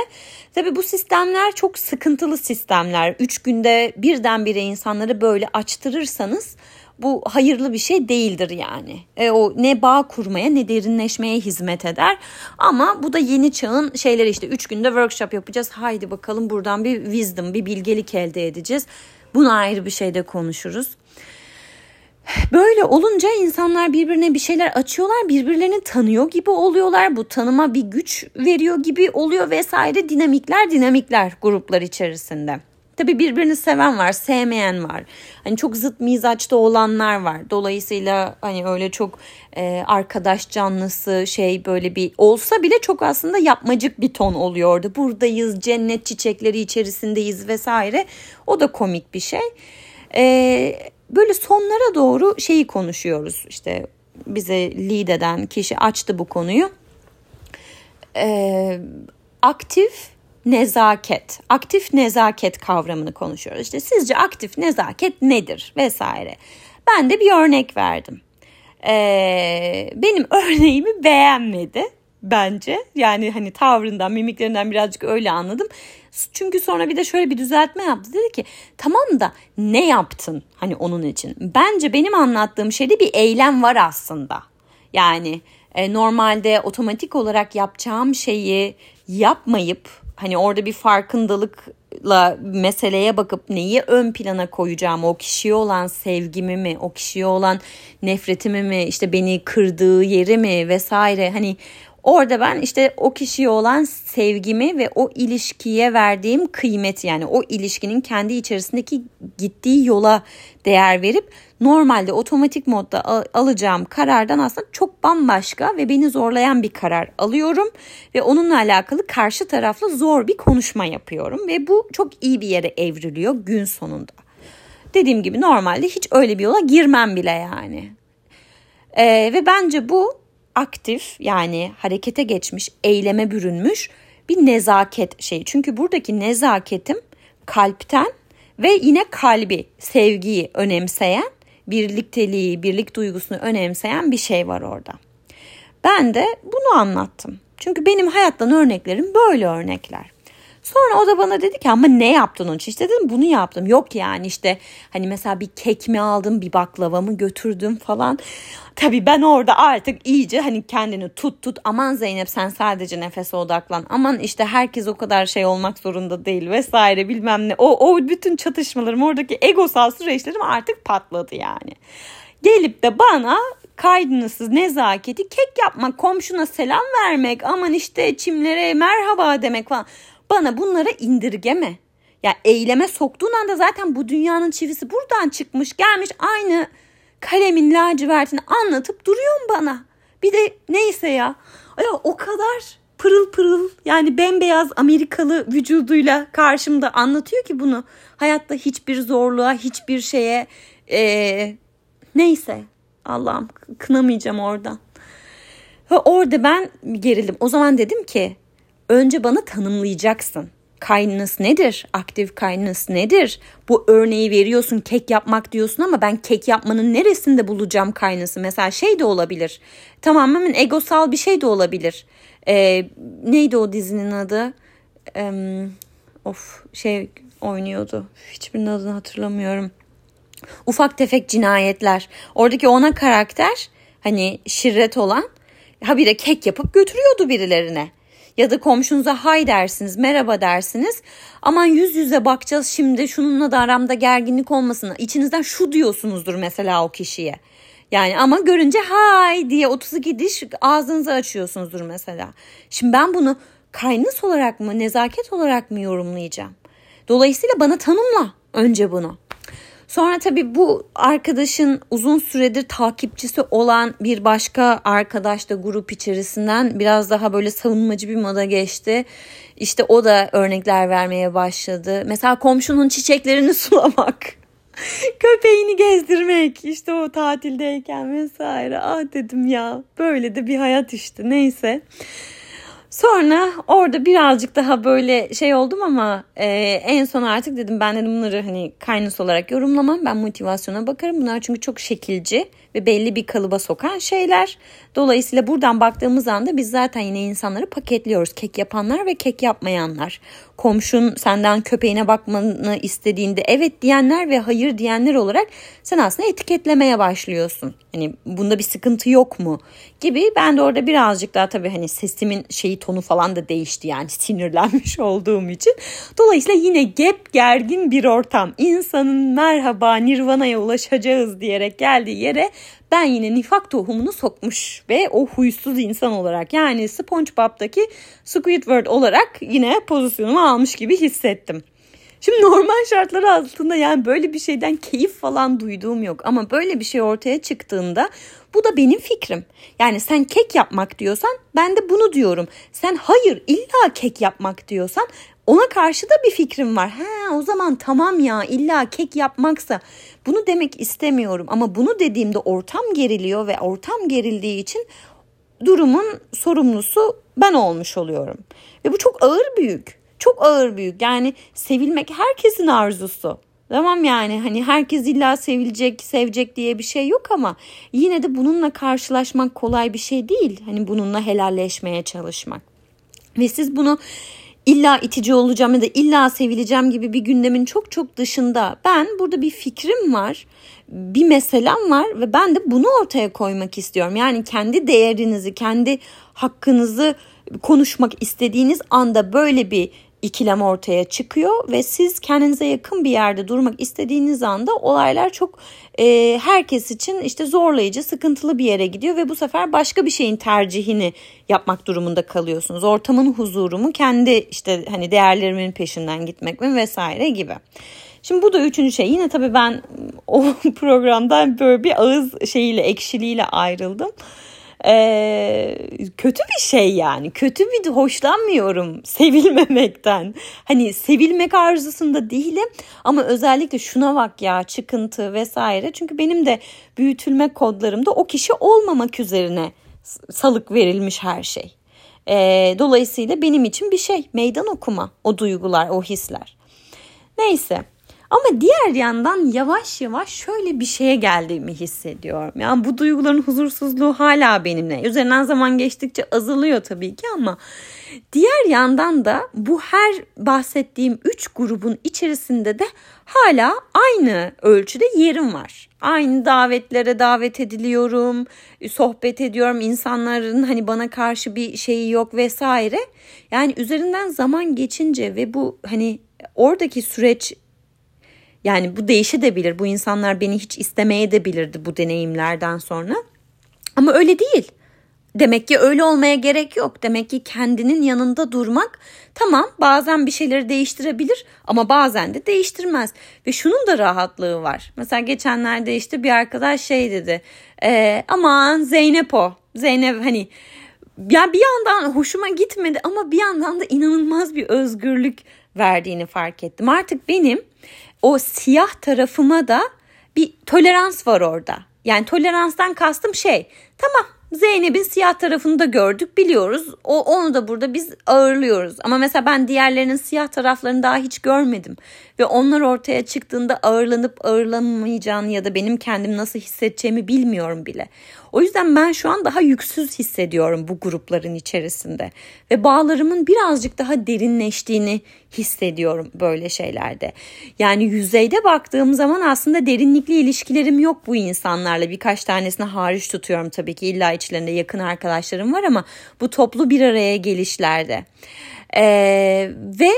Speaker 1: Tabi bu sistemler çok sıkıntılı sistemler. Üç günde birdenbire insanları böyle açtırırsanız bu hayırlı bir şey değildir yani. E, o ne bağ kurmaya ne derinleşmeye hizmet eder. Ama bu da yeni çağın şeyleri işte üç günde workshop yapacağız. Haydi bakalım buradan bir wisdom, bir bilgelik elde edeceğiz. Bunu ayrı bir şeyde konuşuruz. Böyle olunca insanlar birbirine bir şeyler açıyorlar, birbirlerini tanıyor gibi oluyorlar. Bu tanıma bir güç veriyor gibi oluyor vesaire dinamikler dinamikler gruplar içerisinde. Tabii birbirini seven var, sevmeyen var. Hani çok zıt mizaçta olanlar var. Dolayısıyla hani öyle çok e, arkadaş canlısı şey böyle bir olsa bile çok aslında yapmacık bir ton oluyordu. Buradayız, cennet çiçekleri içerisindeyiz vesaire. O da komik bir şey. E, böyle sonlara doğru şeyi konuşuyoruz. İşte bize lead eden kişi açtı bu konuyu. Ee, aktif nezaket, aktif nezaket kavramını konuşuyoruz. İşte sizce aktif nezaket nedir vesaire. Ben de bir örnek verdim. Ee, benim örneğimi beğenmedi bence. Yani hani tavrından, mimiklerinden birazcık öyle anladım. Çünkü sonra bir de şöyle bir düzeltme yaptı. Dedi ki tamam da ne yaptın hani onun için? Bence benim anlattığım şeyde bir eylem var aslında. Yani e, normalde otomatik olarak yapacağım şeyi yapmayıp hani orada bir farkındalıkla meseleye bakıp neyi ön plana koyacağım o kişiye olan sevgimi mi o kişiye olan nefretimi mi işte beni kırdığı yeri mi vesaire hani Orada ben işte o kişiye olan sevgimi ve o ilişkiye verdiğim kıymeti yani o ilişkinin kendi içerisindeki gittiği yola değer verip normalde otomatik modda alacağım karardan aslında çok bambaşka ve beni zorlayan bir karar alıyorum ve onunla alakalı karşı tarafla zor bir konuşma yapıyorum ve bu çok iyi bir yere evriliyor gün sonunda. Dediğim gibi normalde hiç öyle bir yola girmem bile yani. Ee, ve bence bu aktif yani harekete geçmiş, eyleme bürünmüş bir nezaket şeyi. Çünkü buradaki nezaketim kalpten ve yine kalbi, sevgiyi önemseyen, birlikteliği, birlik duygusunu önemseyen bir şey var orada. Ben de bunu anlattım. Çünkü benim hayattan örneklerim böyle örnekler. Sonra o da bana dedi ki ama ne yaptın onun için? İşte dedim bunu yaptım. Yok yani işte hani mesela bir kek mi aldım bir baklava mı götürdüm falan. Tabii ben orada artık iyice hani kendini tut tut aman Zeynep sen sadece nefese odaklan. Aman işte herkes o kadar şey olmak zorunda değil vesaire bilmem ne. O, o bütün çatışmalarım oradaki egosal süreçlerim artık patladı yani. Gelip de bana kaydınızsız nezaketi kek yapmak, komşuna selam vermek, aman işte çimlere merhaba demek falan. Bana bunlara indirgeme. Ya eyleme soktuğun anda zaten bu dünyanın çivisi buradan çıkmış gelmiş aynı kalemin lacivertini anlatıp duruyorsun bana. Bir de neyse ya. Ya o kadar pırıl pırıl yani bembeyaz Amerikalı vücuduyla karşımda anlatıyor ki bunu. Hayatta hiçbir zorluğa, hiçbir şeye ee, neyse Allah'ım kınamayacağım oradan. Ve orada ben gerildim. O zaman dedim ki önce bana tanımlayacaksın. Kindness nedir? Aktif kindness nedir? Bu örneği veriyorsun kek yapmak diyorsun ama ben kek yapmanın neresinde bulacağım kindness'ı? Mesela şey de olabilir. Tamamen egosal bir şey de olabilir. Ee, neydi o dizinin adı? Ee, of şey oynuyordu. Hiçbirinin adını hatırlamıyorum. Ufak tefek cinayetler. Oradaki ona karakter hani şirret olan habire kek yapıp götürüyordu birilerine ya da komşunuza hay dersiniz, merhaba dersiniz. Aman yüz yüze bakacağız şimdi şununla da aramda gerginlik olmasın. İçinizden şu diyorsunuzdur mesela o kişiye. Yani ama görünce hay diye 32 diş ağzınızı açıyorsunuzdur mesela. Şimdi ben bunu kaynıs olarak mı, nezaket olarak mı yorumlayacağım? Dolayısıyla bana tanımla önce bunu. Sonra tabii bu arkadaşın uzun süredir takipçisi olan bir başka arkadaş da grup içerisinden biraz daha böyle savunmacı bir moda geçti. İşte o da örnekler vermeye başladı. Mesela komşunun çiçeklerini sulamak. Köpeğini gezdirmek işte o tatildeyken vesaire. Ah dedim ya böyle de bir hayat işte neyse. Sonra orada birazcık daha böyle şey oldum ama e, en son artık dedim ben dedim bunları hani kaynıs olarak yorumlamam. Ben motivasyona bakarım. Bunlar çünkü çok şekilci ve belli bir kalıba sokan şeyler. Dolayısıyla buradan baktığımız anda biz zaten yine insanları paketliyoruz. Kek yapanlar ve kek yapmayanlar. Komşun senden köpeğine bakmanı istediğinde evet diyenler ve hayır diyenler olarak sen aslında etiketlemeye başlıyorsun. Hani bunda bir sıkıntı yok mu gibi. Ben de orada birazcık daha tabii hani sesimin şeyi tonu falan da değişti yani sinirlenmiş olduğum için. Dolayısıyla yine gep gergin bir ortam. İnsanın merhaba nirvana'ya ulaşacağız diyerek geldiği yere ben yine nifak tohumunu sokmuş ve o huysuz insan olarak yani SpongeBob'daki Squidward olarak yine pozisyonumu almış gibi hissettim. Şimdi normal şartlar altında yani böyle bir şeyden keyif falan duyduğum yok ama böyle bir şey ortaya çıktığında bu da benim fikrim. Yani sen kek yapmak diyorsan ben de bunu diyorum. Sen hayır illa kek yapmak diyorsan ona karşı da bir fikrim var. He o zaman tamam ya illa kek yapmaksa bunu demek istemiyorum ama bunu dediğimde ortam geriliyor ve ortam gerildiği için durumun sorumlusu ben olmuş oluyorum. Ve bu çok ağır büyük. Çok ağır büyük. Yani sevilmek herkesin arzusu. Tamam yani hani herkes illa sevilecek, sevecek diye bir şey yok ama yine de bununla karşılaşmak kolay bir şey değil. Hani bununla helalleşmeye çalışmak. Ve siz bunu illa itici olacağım ya da illa sevileceğim gibi bir gündemin çok çok dışında ben burada bir fikrim var bir meselem var ve ben de bunu ortaya koymak istiyorum. Yani kendi değerinizi, kendi hakkınızı konuşmak istediğiniz anda böyle bir ikilem ortaya çıkıyor ve siz kendinize yakın bir yerde durmak istediğiniz anda olaylar çok e, herkes için işte zorlayıcı, sıkıntılı bir yere gidiyor ve bu sefer başka bir şeyin tercihini yapmak durumunda kalıyorsunuz. Ortamın huzuru mu, kendi işte hani değerlerimin peşinden gitmek mi vesaire gibi. Şimdi bu da üçüncü şey. Yine tabii ben o programdan böyle bir ağız şeyiyle, ekşiliğiyle ayrıldım. Ee, kötü bir şey yani. Kötü bir hoşlanmıyorum sevilmemekten. Hani sevilmek arzusunda değilim ama özellikle şuna bak ya çıkıntı vesaire. Çünkü benim de büyütülme kodlarımda o kişi olmamak üzerine salık verilmiş her şey. Ee, dolayısıyla benim için bir şey meydan okuma o duygular o hisler. Neyse ama diğer yandan yavaş yavaş şöyle bir şeye geldiğimi hissediyorum. Yani bu duyguların huzursuzluğu hala benimle. Üzerinden zaman geçtikçe azalıyor tabii ki ama diğer yandan da bu her bahsettiğim üç grubun içerisinde de hala aynı ölçüde yerim var. Aynı davetlere davet ediliyorum, sohbet ediyorum. insanların hani bana karşı bir şeyi yok vesaire. Yani üzerinden zaman geçince ve bu hani oradaki süreç yani bu değişebilir. Bu insanlar beni hiç istemeye de bilirdi bu deneyimlerden sonra. Ama öyle değil. Demek ki öyle olmaya gerek yok. Demek ki kendinin yanında durmak tamam bazen bir şeyleri değiştirebilir ama bazen de değiştirmez. Ve şunun da rahatlığı var. Mesela geçenlerde işte bir arkadaş şey dedi. E, aman Zeynep o. Zeynep hani ya bir yandan hoşuma gitmedi ama bir yandan da inanılmaz bir özgürlük verdiğini fark ettim. Artık benim o siyah tarafıma da bir tolerans var orada. Yani toleranstan kastım şey. Tamam Zeynep'in siyah tarafını da gördük biliyoruz. O onu da burada biz ağırlıyoruz. Ama mesela ben diğerlerinin siyah taraflarını daha hiç görmedim. Ve onlar ortaya çıktığında ağırlanıp ağırlanmayacağını ya da benim kendim nasıl hissedeceğimi bilmiyorum bile. O yüzden ben şu an daha yüksüz hissediyorum bu grupların içerisinde ve bağlarımın birazcık daha derinleştiğini hissediyorum böyle şeylerde. Yani yüzeyde baktığım zaman aslında derinlikli ilişkilerim yok bu insanlarla. Birkaç tanesini hariç tutuyorum tabii ki illa içlerinde yakın arkadaşlarım var ama bu toplu bir araya gelişlerde. Ee, ve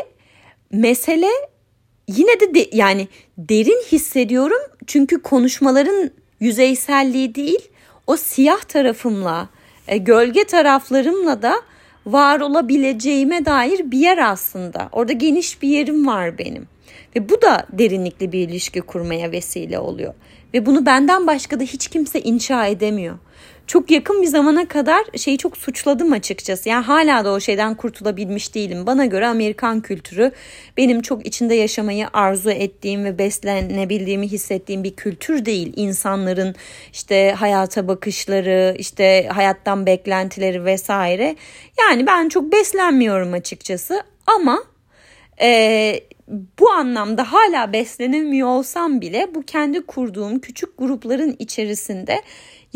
Speaker 1: mesele yine de, de yani derin hissediyorum çünkü konuşmaların yüzeyselliği değil o siyah tarafımla e, gölge taraflarımla da var olabileceğime dair bir yer aslında. Orada geniş bir yerim var benim. Ve bu da derinlikli bir ilişki kurmaya vesile oluyor. Ve bunu benden başka da hiç kimse inşa edemiyor çok yakın bir zamana kadar şeyi çok suçladım açıkçası. Yani hala da o şeyden kurtulabilmiş değilim. Bana göre Amerikan kültürü benim çok içinde yaşamayı arzu ettiğim ve beslenebildiğimi hissettiğim bir kültür değil. İnsanların işte hayata bakışları, işte hayattan beklentileri vesaire. Yani ben çok beslenmiyorum açıkçası ama e, bu anlamda hala beslenemiyor olsam bile bu kendi kurduğum küçük grupların içerisinde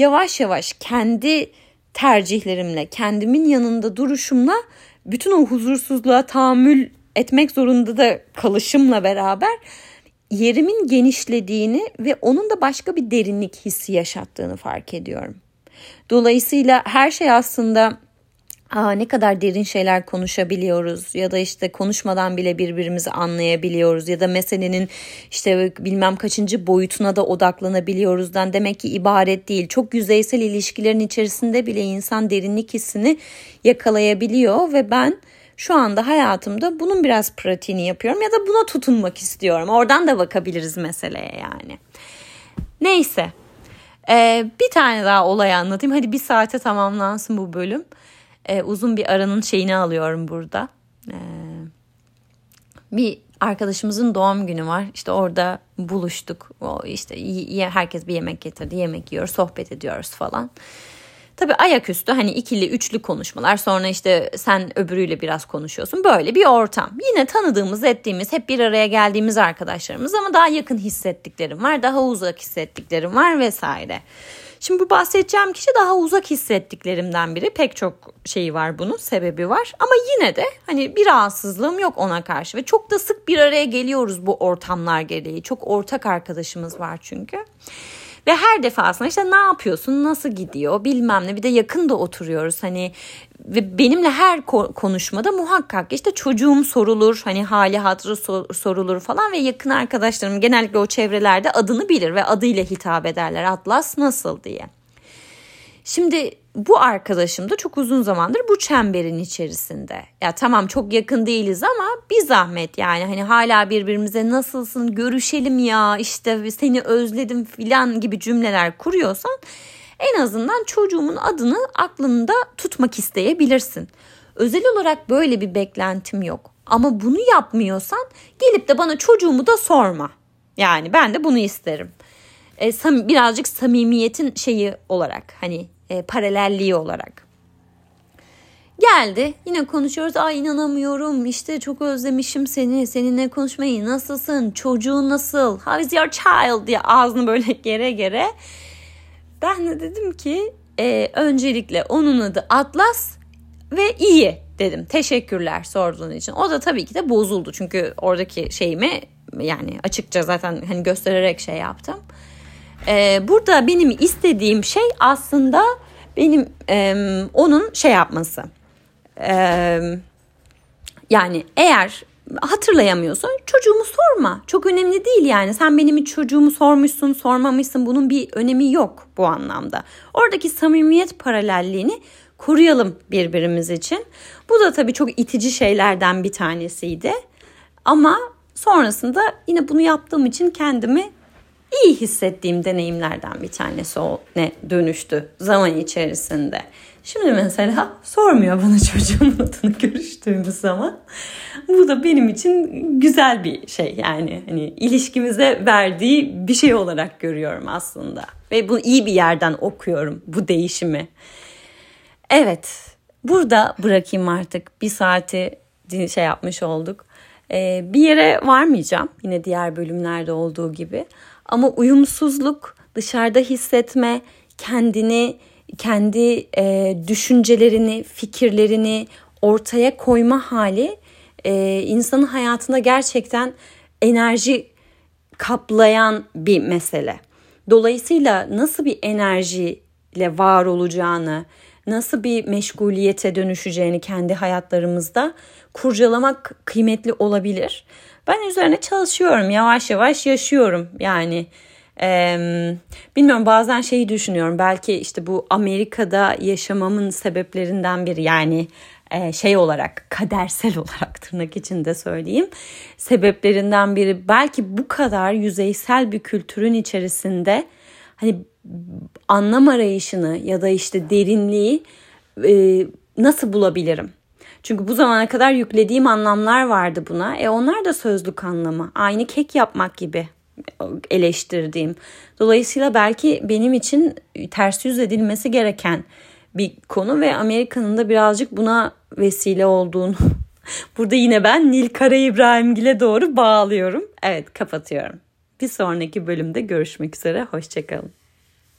Speaker 1: yavaş yavaş kendi tercihlerimle, kendimin yanında duruşumla bütün o huzursuzluğa tahammül etmek zorunda da kalışımla beraber yerimin genişlediğini ve onun da başka bir derinlik hissi yaşattığını fark ediyorum. Dolayısıyla her şey aslında Aa, ne kadar derin şeyler konuşabiliyoruz ya da işte konuşmadan bile birbirimizi anlayabiliyoruz ya da meselenin işte bilmem kaçıncı boyutuna da odaklanabiliyoruzdan demek ki ibaret değil. Çok yüzeysel ilişkilerin içerisinde bile insan derinlik hissini yakalayabiliyor ve ben şu anda hayatımda bunun biraz pratiğini yapıyorum ya da buna tutunmak istiyorum. Oradan da bakabiliriz meseleye yani. Neyse. Ee, bir tane daha olay anlatayım. Hadi bir saate tamamlansın bu bölüm e, uzun bir aranın şeyini alıyorum burada. E, bir arkadaşımızın doğum günü var. İşte orada buluştuk. O işte herkes bir yemek getirdi. Yemek yiyor, sohbet ediyoruz falan. Tabii ayaküstü hani ikili üçlü konuşmalar sonra işte sen öbürüyle biraz konuşuyorsun. Böyle bir ortam. Yine tanıdığımız ettiğimiz hep bir araya geldiğimiz arkadaşlarımız ama daha yakın hissettiklerim var. Daha uzak hissettiklerim var vesaire. Şimdi bu bahsedeceğim kişi daha uzak hissettiklerimden biri. Pek çok şeyi var bunun, sebebi var. Ama yine de hani bir rahatsızlığım yok ona karşı. Ve çok da sık bir araya geliyoruz bu ortamlar gereği. Çok ortak arkadaşımız var çünkü. Ve her defasında işte ne yapıyorsun, nasıl gidiyor bilmem ne. Bir de yakın da oturuyoruz hani ve benimle her konuşmada muhakkak işte çocuğum sorulur hani hali hatırı sorulur falan ve yakın arkadaşlarım genellikle o çevrelerde adını bilir ve adıyla hitap ederler Atlas nasıl diye. Şimdi bu arkadaşım da çok uzun zamandır bu çemberin içerisinde. Ya tamam çok yakın değiliz ama bir zahmet yani hani hala birbirimize nasılsın görüşelim ya işte seni özledim filan gibi cümleler kuruyorsan en azından çocuğumun adını aklında tutmak isteyebilirsin. Özel olarak böyle bir beklentim yok. Ama bunu yapmıyorsan gelip de bana çocuğumu da sorma. Yani ben de bunu isterim. E, sam birazcık samimiyetin şeyi olarak hani e, paralelliği olarak. Geldi yine konuşuyoruz. Ay inanamıyorum işte çok özlemişim seni. Seninle konuşmayı nasılsın? Çocuğun nasıl? How is your child? diye ağzını böyle gere gere. Ben de dedim ki e, öncelikle onun adı Atlas ve iyi dedim. Teşekkürler sorduğun için. O da tabii ki de bozuldu. Çünkü oradaki şeyimi yani açıkça zaten hani göstererek şey yaptım. Ee, burada benim istediğim şey aslında benim e, onun şey yapması. Ee, yani eğer hatırlayamıyorsa çocuğumu sorma. Çok önemli değil yani. Sen benim çocuğumu sormuşsun, sormamışsın. Bunun bir önemi yok bu anlamda. Oradaki samimiyet paralelliğini koruyalım birbirimiz için. Bu da tabii çok itici şeylerden bir tanesiydi. Ama sonrasında yine bunu yaptığım için kendimi iyi hissettiğim deneyimlerden bir tanesi o ne dönüştü zaman içerisinde. Şimdi mesela sormuyor bana çocuğun adını görüştüğümüz zaman. Bu da benim için güzel bir şey yani hani ilişkimize verdiği bir şey olarak görüyorum aslında. Ve bunu iyi bir yerden okuyorum bu değişimi. Evet burada bırakayım artık bir saati şey yapmış olduk. Ee, bir yere varmayacağım yine diğer bölümlerde olduğu gibi. Ama uyumsuzluk, dışarıda hissetme, kendini, kendi e, düşüncelerini, fikirlerini ortaya koyma hali e, insanın hayatında gerçekten enerji kaplayan bir mesele. Dolayısıyla nasıl bir enerjiyle var olacağını, nasıl bir meşguliyete dönüşeceğini kendi hayatlarımızda kurcalamak kıymetli olabilir. Ben üzerine çalışıyorum, yavaş yavaş yaşıyorum yani. Ee, bilmiyorum bazen şeyi düşünüyorum belki işte bu Amerika'da yaşamamın sebeplerinden biri yani e, şey olarak kadersel olarak tırnak içinde söyleyeyim sebeplerinden biri belki bu kadar yüzeysel bir kültürün içerisinde hani anlam arayışını ya da işte derinliği e, nasıl bulabilirim? Çünkü bu zamana kadar yüklediğim anlamlar vardı buna. E onlar da sözlük anlamı. Aynı kek yapmak gibi eleştirdiğim. Dolayısıyla belki benim için ters yüz edilmesi gereken bir konu ve Amerika'nın da birazcık buna vesile olduğunu burada yine ben Nil Kara İbrahimgil'e doğru bağlıyorum. Evet kapatıyorum. Bir sonraki bölümde görüşmek üzere. Hoşçakalın.